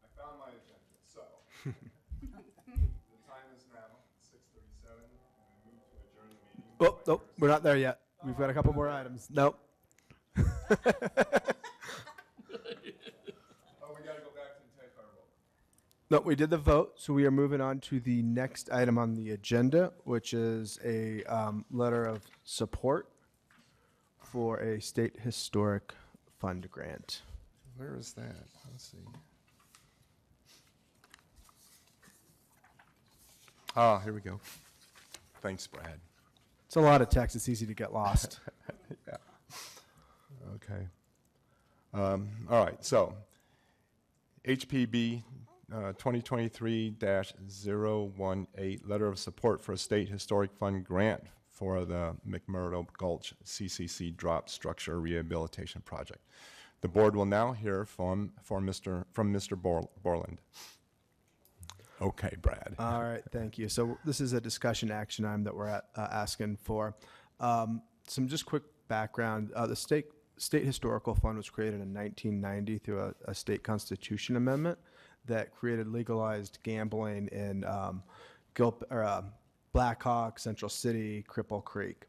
S1: I found my agenda, so. The time is now six thirty-seven, and I move to adjourn the meeting.
S3: Oh, nope, we're not there yet. We've got a couple more items. Nope. *laughs*
S1: Oh, we gotta go back and take our vote.
S3: No, we did the vote, so we are moving on to the next item on the agenda, which is a um, letter of support for a state historic fund grant.
S1: Where is that? Let's see. Ah, here we go. Thanks, Brad.
S3: It's a lot of text. It's easy to get lost. *laughs*
S1: Yeah. Okay. Um, All right, so HPB uh, 2023-018, letter of support for a state historic fund grant for the McMurdo Gulch CCC drop structure rehabilitation project. The board will now hear from, from Mr., from Mr. Bor- Borland. Okay, Brad. *laughs*
S3: All right, thank you. So this is a discussion action item that we're at, uh, asking for. Um, some just quick background. Uh, the state state historical fund was created in 1990 through a, a state constitution amendment that created legalized gambling in um, or, uh, Black Hawk, Central City, Cripple Creek.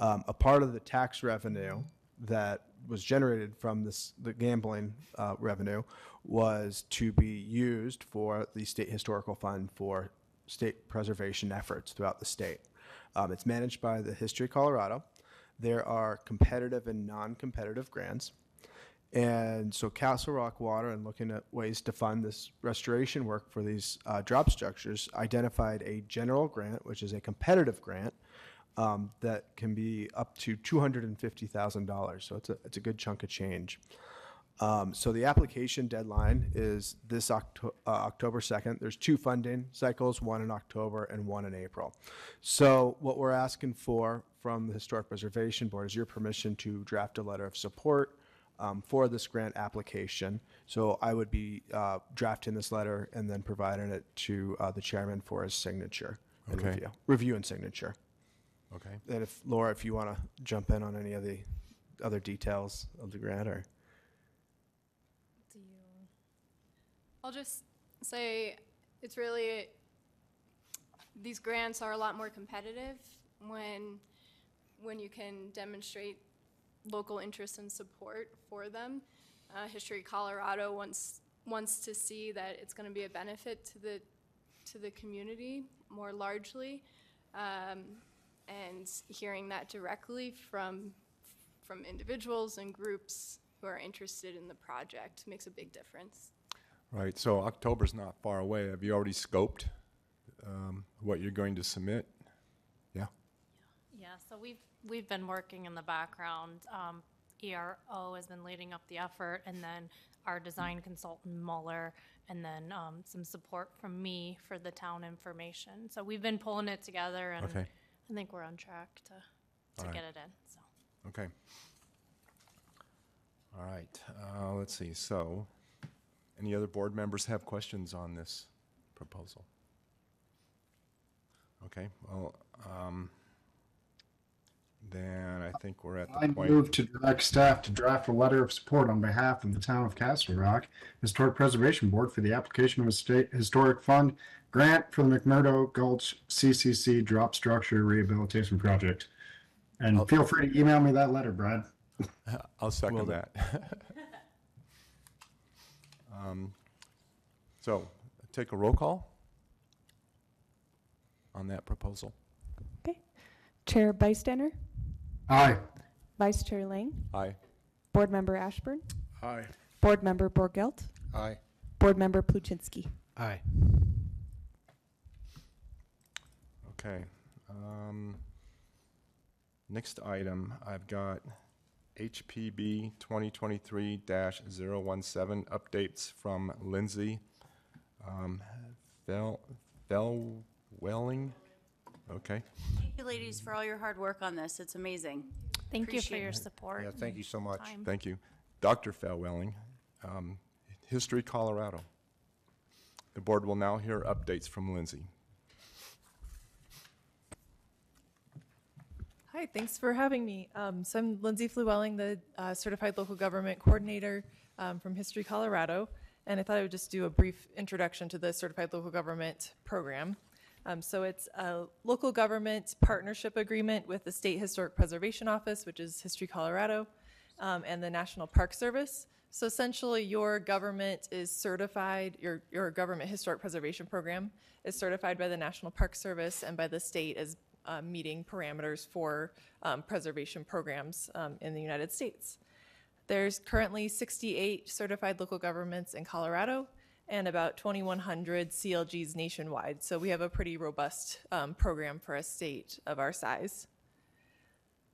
S3: Um, a part of the tax revenue that was generated from this the gambling uh, revenue was to be used for the state historical fund for state preservation efforts throughout the state. Um, it's managed by the History Colorado. There are competitive and non-competitive grants. And so Castle Rock Water, and looking at ways to fund this restoration work for these uh, drop structures, identified a general grant, which is a competitive grant, um, that can be up to $250,000. So it's a, it's a good chunk of change. Um, so the application deadline is this Octo- uh, October 2nd. There's two funding cycles, one in October and one in April. So what we're asking for from the Historic Preservation Board is your permission to draft a letter of support um, for this grant application. So I would be uh, drafting this letter and then providing it to uh, the chairman for his signature and
S1: Okay.
S3: review, review and signature.
S1: Okay.
S3: And if Laura, if you want to jump in on any of the other details of the grant or.
S8: Do you? I'll just say it's really these grants are a lot more competitive when when you can demonstrate local interest and support for them. Uh, History Colorado wants wants to see that it's going to be a benefit to the to the community more largely, um, and hearing that directly from from individuals and groups who are interested in the project makes a big difference.
S1: Right, so October's not far away. Have you already scoped um, what you're going to submit? Yeah?
S9: Yeah, so we've, we've been working in the background. Um, ERO has been leading up the effort, and then our design consultant Mueller, and then um, some support from me for the town information. So we've been pulling it together, and
S1: Okay.
S9: I think we're on track to, to
S1: All right.
S9: get it in, so.
S1: Okay. All right, uh, let's see, so, any other board members have questions on this proposal? Okay, well, um, then I think we're at
S7: I
S1: the point.
S7: I move to direct staff to draft a letter of support on behalf of the town of Castle Rock Historic Preservation Board for the application of a state historic fund grant for the McMurdo Gulch CCC drop structure rehabilitation project. And feel free to email me that letter, Brad. *laughs*
S1: I'll second
S3: Will do.
S1: that. *laughs* Um, So, take a roll call on that proposal.
S2: Okay. Chair Bystander,
S7: Aye.
S2: Vice Chair Lang,
S1: Aye.
S2: Board Member Ashburn,
S10: Aye.
S2: Board Member Borgelt,
S6: Aye.
S2: Board Member Pluchinski.
S3: Aye.
S1: Okay. um, Next item, I've got HPB 2023-017, updates from Lindsay um, Fel- Fellwelling. Okay,
S4: Thank you, ladies, for all your hard work on this. It's amazing.
S9: Thank you for your
S4: it.
S9: support.
S6: Yeah, thank you so much.
S9: time.
S1: thank you. Dr. Fellwelling, um, History Colorado. The board will now hear updates from Lindsay.
S11: Hi, thanks for having me. Um, so I'm Lindsay Flewelling, the uh, Certified Local Government Coordinator um, from History Colorado, and I thought I would just do a brief introduction to the Certified Local Government Program. Um, so it's a local government partnership agreement with the State Historic Preservation Office, which is History Colorado, um, and the National Park Service. So essentially, your government is certified, your, your government historic preservation program is certified by the National Park Service and by the state as uh, meeting parameters for um, preservation programs um, in the United States. There's currently 68 certified local governments in Colorado and about 2,100 CLGs nationwide. So we have a pretty robust um, program for a state of our size.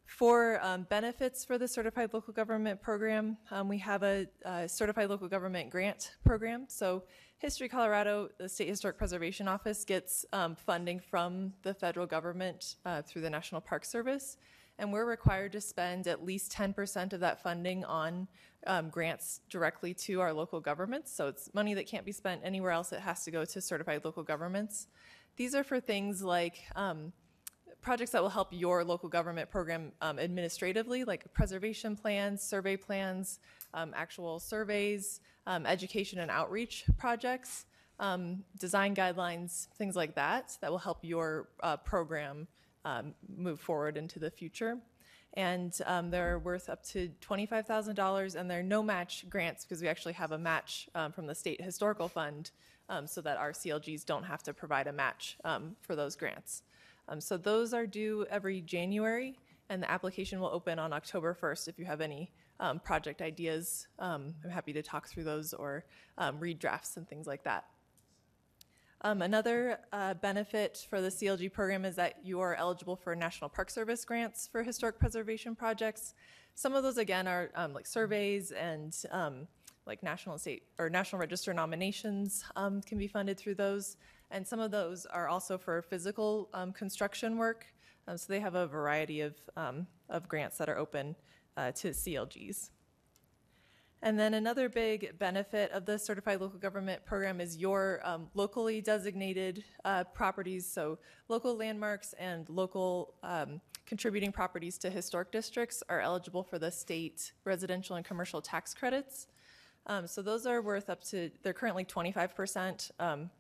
S11: For um, benefits for the Certified Local Government Program, um, we have a, uh Certified Local Government Grant Program. So History Colorado, the State Historic Preservation Office gets um, funding from the federal government uh, through the National Park Service. And we're required to spend at least 10% of that funding on um, grants directly to our local governments. So it's money that can't be spent anywhere else. It has to go to certified local governments. These are for things like um, projects that will help your local government program um, administratively, like preservation plans, survey plans, um, actual surveys, um, education and outreach projects, um, design guidelines, things like that, that will help your uh, program um, move forward into the future. And um, they're worth up to $25,000, and they're no match grants because we actually have a match um, from the State Historical Fund um, so that our CLGs don't have to provide a match um, for those grants. Um, so those are due every January, and the application will open on October 1st. If you have any um, project ideas, um, I'm happy to talk through those or um, read drafts and things like that. Um, another uh, benefit for the CLG program is that you are eligible for National Park Service grants for historic preservation projects. some of those again are um, like surveys and um, like national state or national register nominations um, can be funded through those. And some of those are also for physical um, construction work. Um, so they have a variety of, of grants that are open uh, to CLGs. And then another big benefit of the Certified Local Government Program is your um, locally designated uh, properties, so local landmarks and local um, contributing properties to historic districts are eligible for the state residential and commercial tax credits. Um, so those are worth up to, they're currently 25%. Um,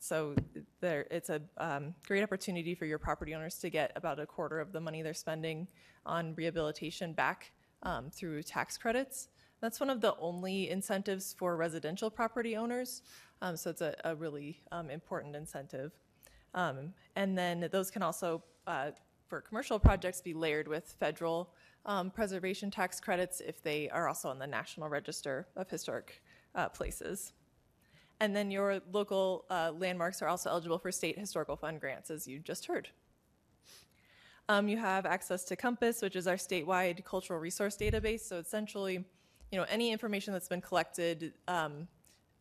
S11: so it's a um, great opportunity for your property owners to get about a quarter of the money they're spending on rehabilitation back um, through tax credits. That's one of the only incentives for residential property owners. Um, so it's a, a really um, important incentive. Um, and then those can also, uh, for commercial projects, be layered with federal um, preservation tax credits if they are also on the National Register of Historic uh, Places. And then your local uh, landmarks are also eligible for state historical fund grants, as you just heard. Um, you have access to Compass, which is our statewide cultural resource database. So essentially, you know, any information that's been collected um,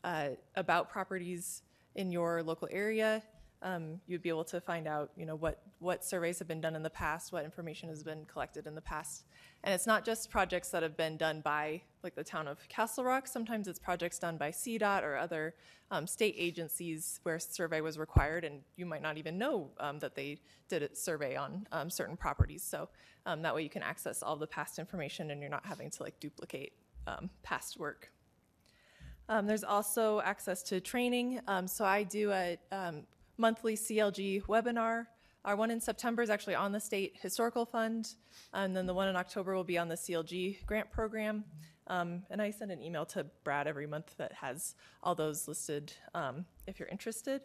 S11: uh, about properties in your local area, um, you'd be able to find out, you know, what, what surveys have been done in the past, what information has been collected in the past. And it's not just projects that have been done by, like, the town of Castle Rock. Sometimes it's projects done by CDOT or other um, state agencies where survey was required, and you might not even know um, that they did a survey on um, certain properties. So um, that way you can access all the past information and you're not having to, like, duplicate um, past work. Um, there's also access to training. Um, so I do a um, monthly CLG webinar. Our one in September is actually on the state historical fund, and then the one in October will be on the CLG grant program. Um, and I send an email to Brad every month that has all those listed if you're interested.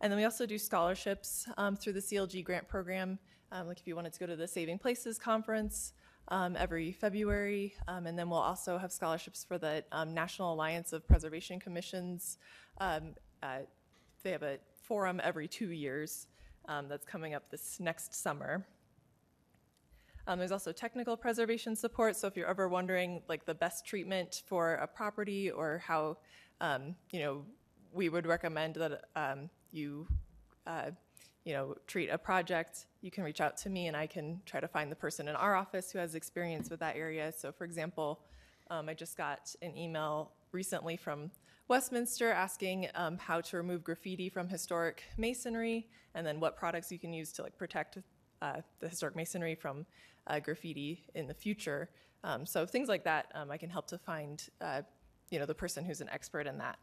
S11: And then we also do scholarships um, through the CLG grant program. Um, like if you wanted to go to the Saving Places conference um, every February, um, and then we'll also have scholarships for the um, National Alliance of Preservation Commissions. Um, uh, they have a forum every two years um, that's coming up this next summer. Um, there's also technical preservation support. So if you're ever wondering like the best treatment for a property or how, um, you know, we would recommend that um, you, uh, you know, treat a project, you can reach out to me and I can try to find the person in our office who has experience with that area. So for example, um, I just got an email recently from Westminster asking um, how to remove graffiti from historic masonry and then what products you can use to like protect uh, the historic masonry from uh, graffiti in the future. Um, so things like that, um, I can help to find, uh, you know, the person who's an expert in that.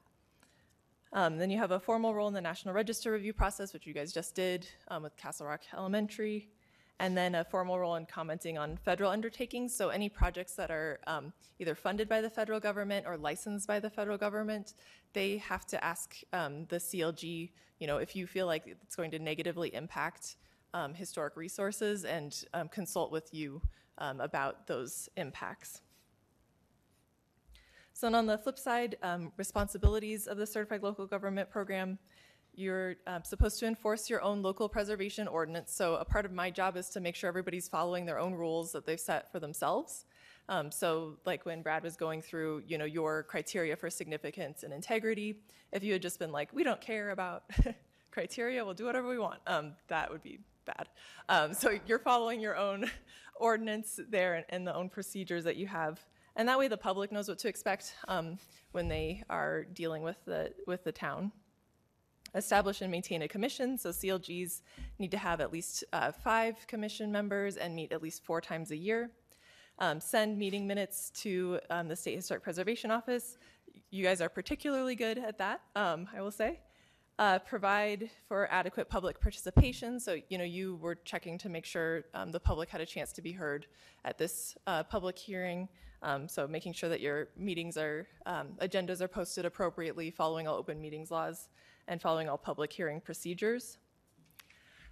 S11: Um, then you have a formal role in the National Register review process, which you guys just did um, with Castle Rock Elementary. And then a formal role in commenting on federal undertakings. So any projects that are um, either funded by the federal government or licensed by the federal government, they have to ask um, the CLG, you know, if you feel like it's going to negatively impact um, historic resources and um, consult with you about those impacts. So on the flip side, um, responsibilities of the Certified Local Government Program, you're uh, supposed to enforce your own local preservation ordinance. So a part of my job is to make sure everybody's following their own rules that they've set for themselves. Um, so like when Brad was going through, you know, your criteria for significance and integrity, if you had just been like, we don't care about *laughs* criteria, we'll do whatever we want, um, that would be bad. Um, so you're following your own *laughs* ordinance there and, and, the own procedures that you have. And that way the public knows what to expect um, when they are dealing with the, with the town. Establish and maintain a commission, so CLGs need to have at least uh, five commission members and meet at least four times a year. Um, send meeting minutes to um, the State Historic Preservation Office. You guys are particularly good at that, um, I will say. Uh, provide for adequate public participation. So, you know, you were checking to make sure um, the public had a chance to be heard at this uh, public hearing. Um, so, making sure that your meetings are, um, agendas are posted appropriately, following all open meetings laws, and following all public hearing procedures.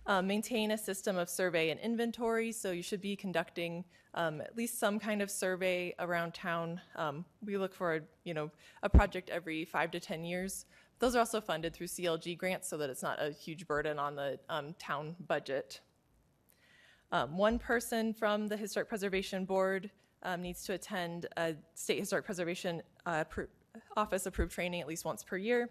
S11: Um, maintain a system of survey and inventory. So, you should be conducting um, at least some kind of survey around town. Um, we look for, you know, a project every five to 10 years. Those are also funded through CLG grants so that it's not a huge burden on the um, town budget. Um, one person from the Historic Preservation Board um, needs to attend a state historic preservation uh, office approved training at least once per year.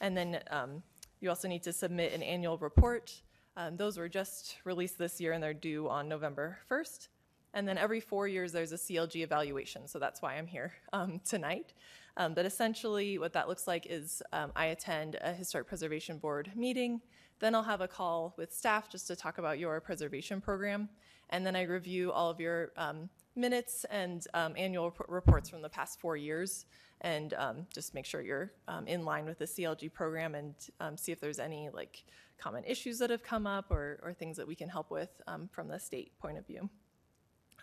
S11: And then um, you also need to submit an annual report. Um, those were just released this year and they're due on November 1st. And then every four years, there's a CLG evaluation. So that's why I'm here *laughs* um, tonight. Um, but essentially, what that looks like is um, I attend a Historic Preservation Board meeting. Then I'll have a call with staff just to talk about your preservation program. And then I review all of your um, minutes and um, annual rep- reports from the past four years and um, just make sure you're um, in line with the CLG program and um, see if there's any like common issues that have come up or, or things that we can help with um, from the state point of view.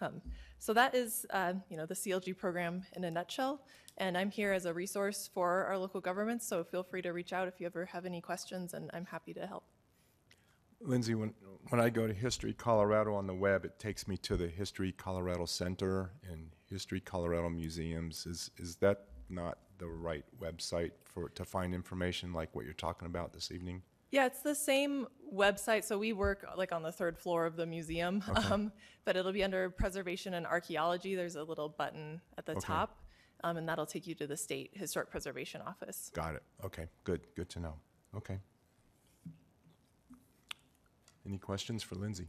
S11: Um, so that is, uh, you know, the CLG program in a nutshell. And I'm here as a resource for our local governments. So feel free to reach out if you ever have any questions, and I'm happy to help.
S1: Lindsay, when, when I go to History Colorado on the web, it takes me to the History Colorado Center and History Colorado Museums. Is, is that not the right website for, to find information like what you're talking about this evening?
S11: Yeah, it's the same website. So we work like on the third floor of the museum, um, but it'll be under preservation and archaeology. There's a little button at the
S1: Okay.
S11: top, um, and that'll take you to the state historic preservation office.
S1: Got it. Okay, good, good to know. Okay. Any questions for Lindsay?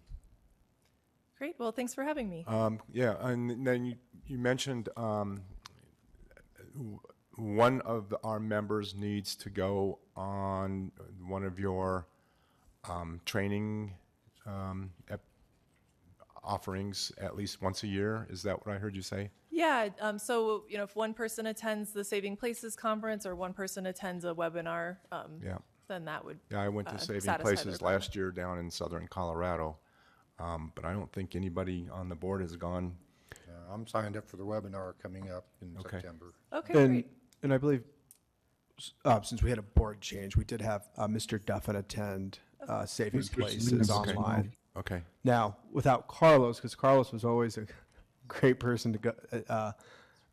S11: Great. Well, thanks for having me.
S1: Um, yeah, and then you, you mentioned, um, one of our members needs to go on one of your, um, training, um, ep- offerings at least once a year. Is that what I heard you say?
S11: Yeah. Um, so you know, if one person attends the Saving Places conference or one person attends a webinar, um,
S1: Yeah.
S11: Then that would
S1: Yeah, I went
S11: uh,
S1: to Saving
S11: satisfy
S1: Places
S11: their requirement.
S1: last year down in southern Colorado. Um, but I don't think anybody on the board has gone.
S6: Yeah, I'm signed up for the webinar coming up in
S1: Okay.
S6: September.
S11: Okay,
S3: And,
S11: great.
S3: and I believe, s- uh, since we had a board change, we did have uh, Mr. Duffin attend uh, Saving Places
S1: Okay.
S3: online.
S1: Okay,
S3: Now, without Carlos, because Carlos was always a *laughs* great person to go, uh,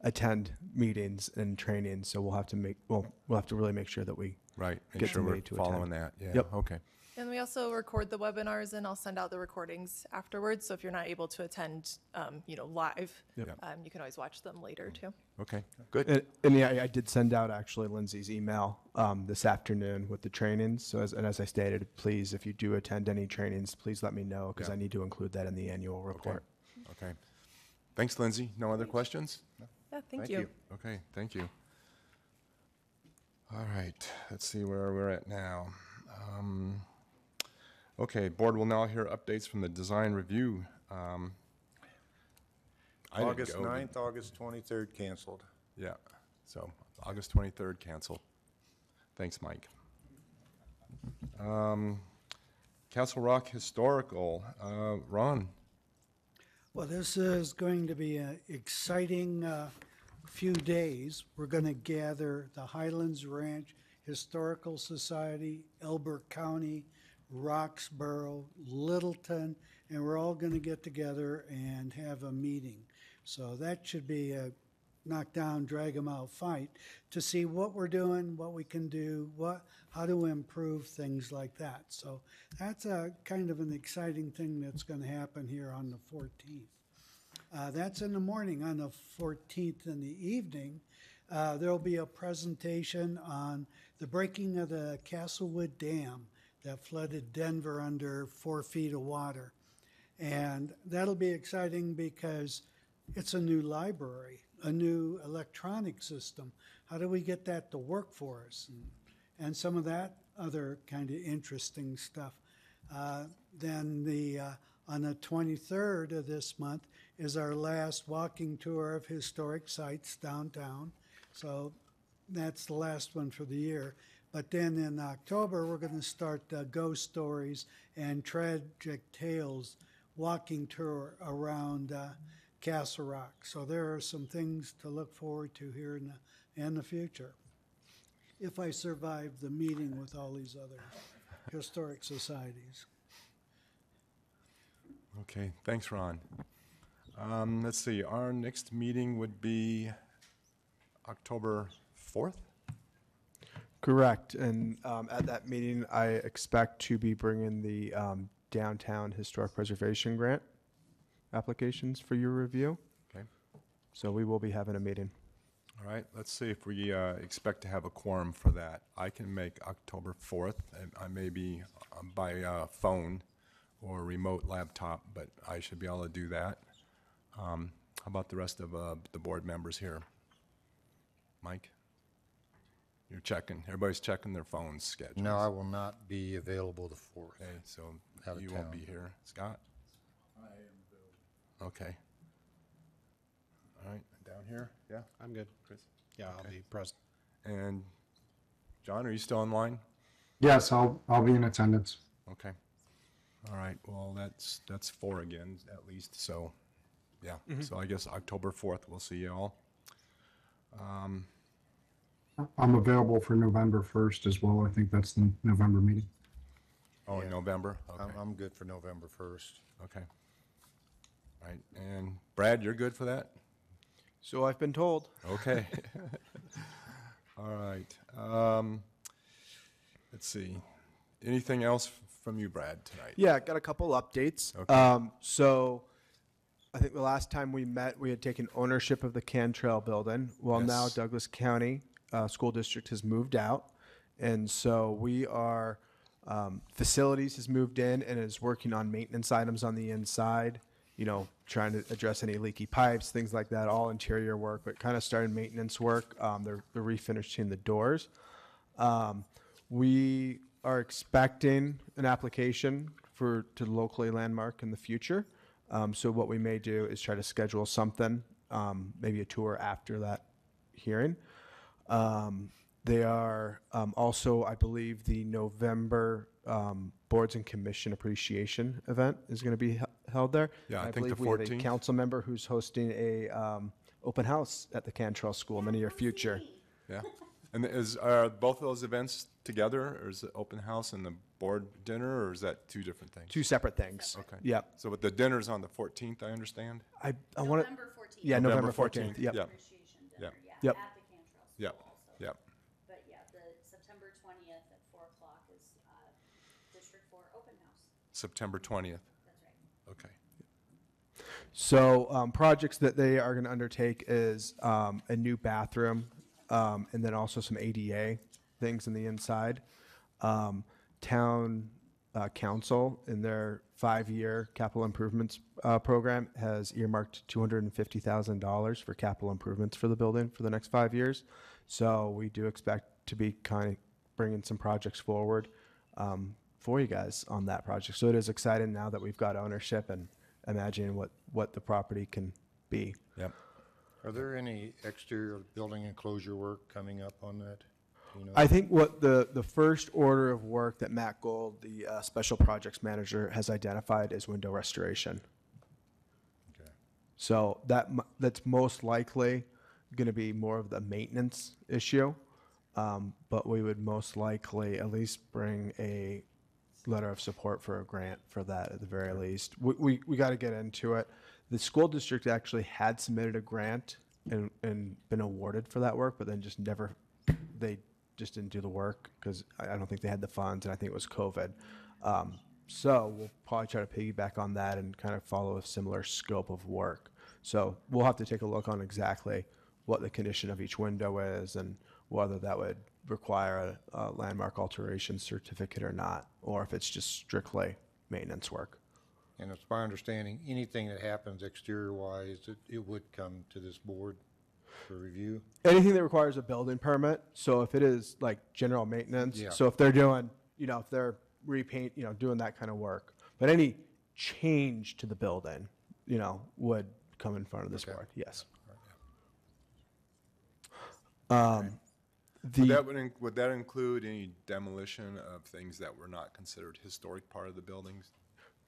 S3: attend meetings and trainings, so we'll have to make, well, we'll have to really make sure that we,
S1: right. Make
S3: Get
S1: sure we're
S3: somebody to
S1: following
S3: attend.
S1: that. Yeah,
S3: Yep.
S1: okay.
S11: And we also record the webinars, and I'll send out the recordings afterwards. So if you're not able to attend, um, you know, live,
S3: Yep.
S11: um, you can always watch them later too.
S1: Okay, good.
S3: and, and yeah, I- I did send out actually Lindsay's email um, this afternoon with the trainings. So, as, and as I stated, please, if you do attend any trainings, please let me know because
S1: Yeah.
S3: I need to include that in the annual report.
S1: Okay. Thanks, Lindsay. No other questions?
S11: Yeah, thank, you.
S1: Okay, thank you. All right, let's see where we're at now. Um, Okay, board will now hear updates from the design review. Um, I didn't
S6: August
S1: go, did-
S6: 9th, August 23rd canceled.
S1: Yeah, so August 23rd, cancel. Thanks, Mike. Um, Castle Rock Historical, uh, Ron.
S12: Well, this is going to be an exciting uh, few days. We're going to gather the Highlands Ranch Historical Society, Elbert County, Roxborough, Littleton, and we're all going to get together and have a meeting. So that should be a knockdown, them out fight to see what we're doing, what we can do, what, how to improve things like that. So that's a kind of an exciting thing that's going to happen here on the 14th. Uh, that's in the morning. On the 14th in the evening, uh, there'll be a presentation on the breaking of the Castlewood Dam that flooded Denver under four feet of water. And that'll be exciting because it's a new library, a new electronic system. How do we get that to work for us? And, and some of that other kind of interesting stuff. Uh, then the uh, on the 23rd of this month is our last walking tour of historic sites downtown. So that's the last one for the year. But then in October, we're going to start ghost stories and tragic tales walking tour around uh, Castle Rock. So there are some things to look forward to here in the, in the future. If I survive the meeting with all these other historic societies.
S1: Okay, thanks, Ron. Um, let's see, our next meeting would be October 4th?
S3: Correct. And um, at that meeting, I expect to be bringing the um, downtown historic preservation grant applications for your review.
S1: Okay.
S3: So we will be having a meeting.
S1: All right, let's see if we uh, expect to have a quorum for that. I can make October 4th, and I may be um, by uh, phone or remote laptop, but I should be able to do that. Um, How about the rest of uh, the board members here? Mike? You're checking, everybody's checking their phone schedules.
S6: No, I will not be available the fourth.
S1: Okay, so
S6: Out of
S1: you won't be here. Scott? I am Okay. All right, down here, yeah?
S7: I'm good.
S1: Chris?
S7: Yeah, I'll be present.
S1: And John, are you still online?
S7: Yes, I'll, I'll be in attendance.
S1: Okay. All right, well, that's, that's four again, at least, so, yeah. So I guess October 4th, we'll see you all. Um,
S7: I'm available for November 1st as well. I think that's the November meeting.
S1: Oh, in November?
S6: I'm,
S1: Okay,
S6: I'm good for November first.
S1: okay. All right, and Brad, you're good for that?
S3: So I've been told.
S1: Okay. *laughs* *laughs* All right. Um, let's see. Anything else from you, Brad, tonight?
S3: Yeah, got a couple updates.
S1: Okay.
S3: Um, so I think the last time we met, we had taken ownership of the Cantril building. Well, now Douglas County uh, School District has moved out. And so we are, um, facilities has moved in and is working on maintenance items on the inside, you know, trying to address any leaky pipes, things like that, all interior work, but kind of started maintenance work. Um, they're, they're refinishing the doors. Um, we are expecting an application for to locally landmark in the future. Um, so what we may do is try to schedule something, um, maybe a tour after that hearing. Um, they are um, also, I believe, the November um, Boards and Commission Appreciation event is going to be he- held there.
S1: Yeah, I
S3: And
S1: think the
S3: believe we have a
S1: 14th.
S3: council member who's hosting a um, open house at the Cantril School in the near future.
S1: Yeah. And is, are both of those events together, or is it open house and the board dinner, or is that two different things?
S3: Two separate things.
S1: Okay.
S3: Yep.
S1: So, but the dinner's on the 14th, I understand?
S3: I, I want to.
S4: November 14th.
S3: Yeah, November
S1: November
S3: 14th.
S1: 14th,
S3: Yep.
S1: yeah.
S4: Appreciation dinner,
S1: Yep.
S4: yeah,
S3: Yep.
S4: at the Cantril School
S1: Yep,
S4: also.
S1: yep.
S4: But yeah, the September 20th at 4 o'clock is uh, District 4 Open House.
S1: September 20th.
S3: So um, projects that they are going to undertake is um, a new bathroom, um, and then also some ADA things in the inside. Um, town uh, council in their five-year capital improvements uh, program has earmarked two hundred and fifty thousand dollars for capital improvements for the building for the next five years. So we do expect to be kind of bringing some projects forward um, for you guys on that project. So it is exciting now that we've got ownership and imagining what, what the property can be.
S1: Yep.
S6: Are there any exterior building enclosure work coming up on that? Do you know?
S3: I think what the, the first order of work that Matt Gould, the uh, special projects manager, has identified is window restoration.
S6: Okay.
S3: So that m- that's most likely going to be more of the maintenance issue, um, but we would most likely at least bring a letter of support for a grant for that at the very least. We we, we got to get into it. The school district actually had submitted a grant and, and been awarded for that work, but then just never they just didn't do the work because I, I don't think they had the funds, and I think it was COVID. Um, so we'll probably try to piggyback on that and kind of follow a similar scope of work. So we'll have to take a look on exactly what the condition of each window is and whether that would require a, a landmark alteration certificate or not, or if it's just strictly maintenance work.
S6: And it's my understanding, anything that happens exterior-wise, it, it would come to this board for review?
S3: Anything that requires a building permit. So if it is like general maintenance,
S6: Yeah.
S3: so if they're doing, you know, if they're repaint, you know, doing that kind of work, but any change to the building, you know, would come in front of this
S6: Okay.
S3: board. Yes. Um,
S1: Would that, would, in- would that include any demolition of things that were not considered historic part of the buildings?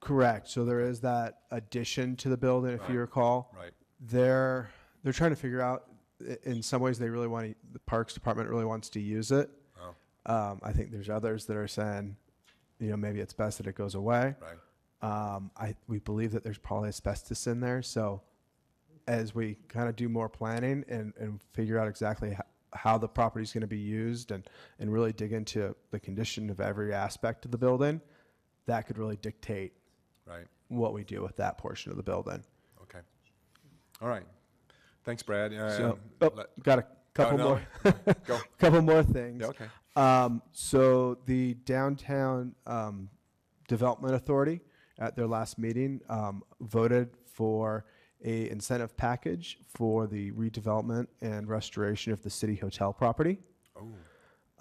S3: correct. So there is that addition to the building, if you recall.
S1: Right.
S3: They're they're trying to figure out. i- In some ways, they really want to, the Parks Department really wants to use it.
S1: Oh,
S3: Um, I think there's others that are saying, you know, maybe it's best that it goes away.
S1: right.
S3: Um, I we believe that there's probably asbestos in there. So as we kind of do more planning and, and figure out exactly how, how the property is going to be used and, and really dig into the condition of every aspect of the building, that could really dictate
S1: Right.
S3: what we do with that portion of the building.
S1: Okay. All right. Thanks, Brad.
S3: So,
S1: Um,
S3: oh,
S1: let-
S3: got a couple
S1: no.
S3: more. *laughs*
S1: Go. *laughs*
S3: Couple more things.
S1: Yeah, okay.
S3: Um, so the downtown um, development authority at their last meeting um, voted for a incentive package for the redevelopment and restoration of the city hotel property.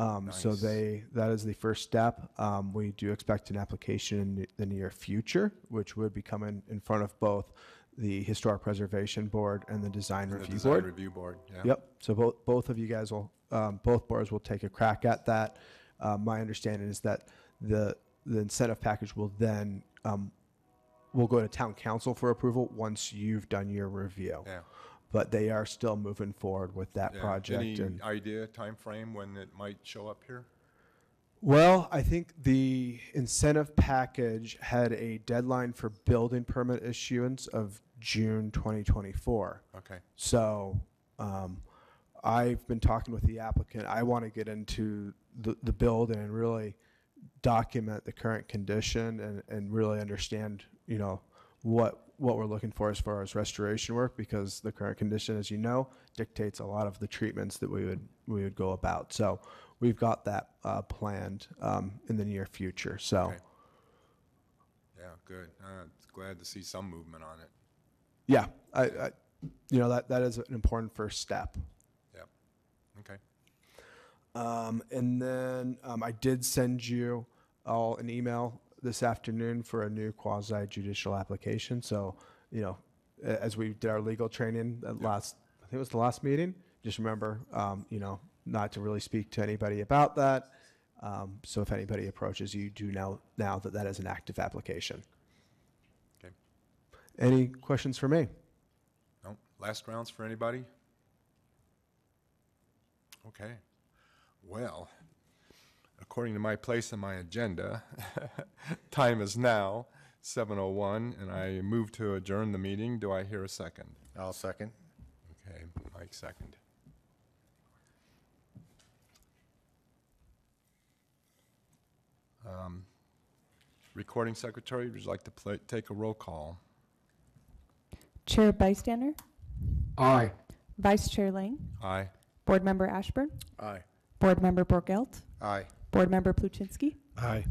S3: Um, So
S1: Nice.
S3: they that is the first step. Um, we do expect an application in the near future, which would be coming in front of both the historic preservation board and the design
S1: The
S3: review
S1: Design
S3: board.
S1: Review Board, yeah.
S3: Yep. So both both of you guys will um, both boards will take a crack at that. Uh, my understanding is that the the incentive package will then um, will go to town council for approval once you've done your review.
S1: Yeah.
S3: But they are still moving forward with that
S1: Yeah.
S3: project.
S1: Any
S3: and
S1: idea, time frame when it might show up here?
S3: well, I think the incentive package had a deadline for building permit issuance of June 2024.
S1: Okay.
S3: So um, I've been talking with the applicant. I want to get into the, the build and really document the current condition and, and really understand, you know, what what we're looking for as far as restoration work because the current condition, as you know, dictates a lot of the treatments that we would we would go about. So we've got that uh, planned um, in the near future. So.
S1: Okay. Yeah, good. Uh, glad to see some movement on it.
S3: Yeah, I, I, you know that that is an important first step. Um, and then um, I did send you all an email this afternoon for a new quasi judicial application. So you know, a- as we did our legal training at last, I think it was the last meeting. Just remember, um, you know, not to really speak to anybody about that. Um, so if anybody approaches you, do know now that that is an active application.
S1: Okay.
S3: Any questions for me?
S1: No, last rounds for anybody? Okay. Well, according to my place on my agenda, *laughs* time is now 7:01, and I move to adjourn the meeting. Do I hear a second?
S6: I'll second.
S1: Okay, Mike second. Um, Recording secretary, would you like to play, take a roll call?
S2: Chair Bystander,
S7: Aye.
S2: Vice Chair Lang,
S1: Aye.
S2: Board Member Ashburn,
S10: Aye.
S2: Board Member Borgelt,
S6: Aye.
S2: Board Member Pluchinski,
S3: Aye.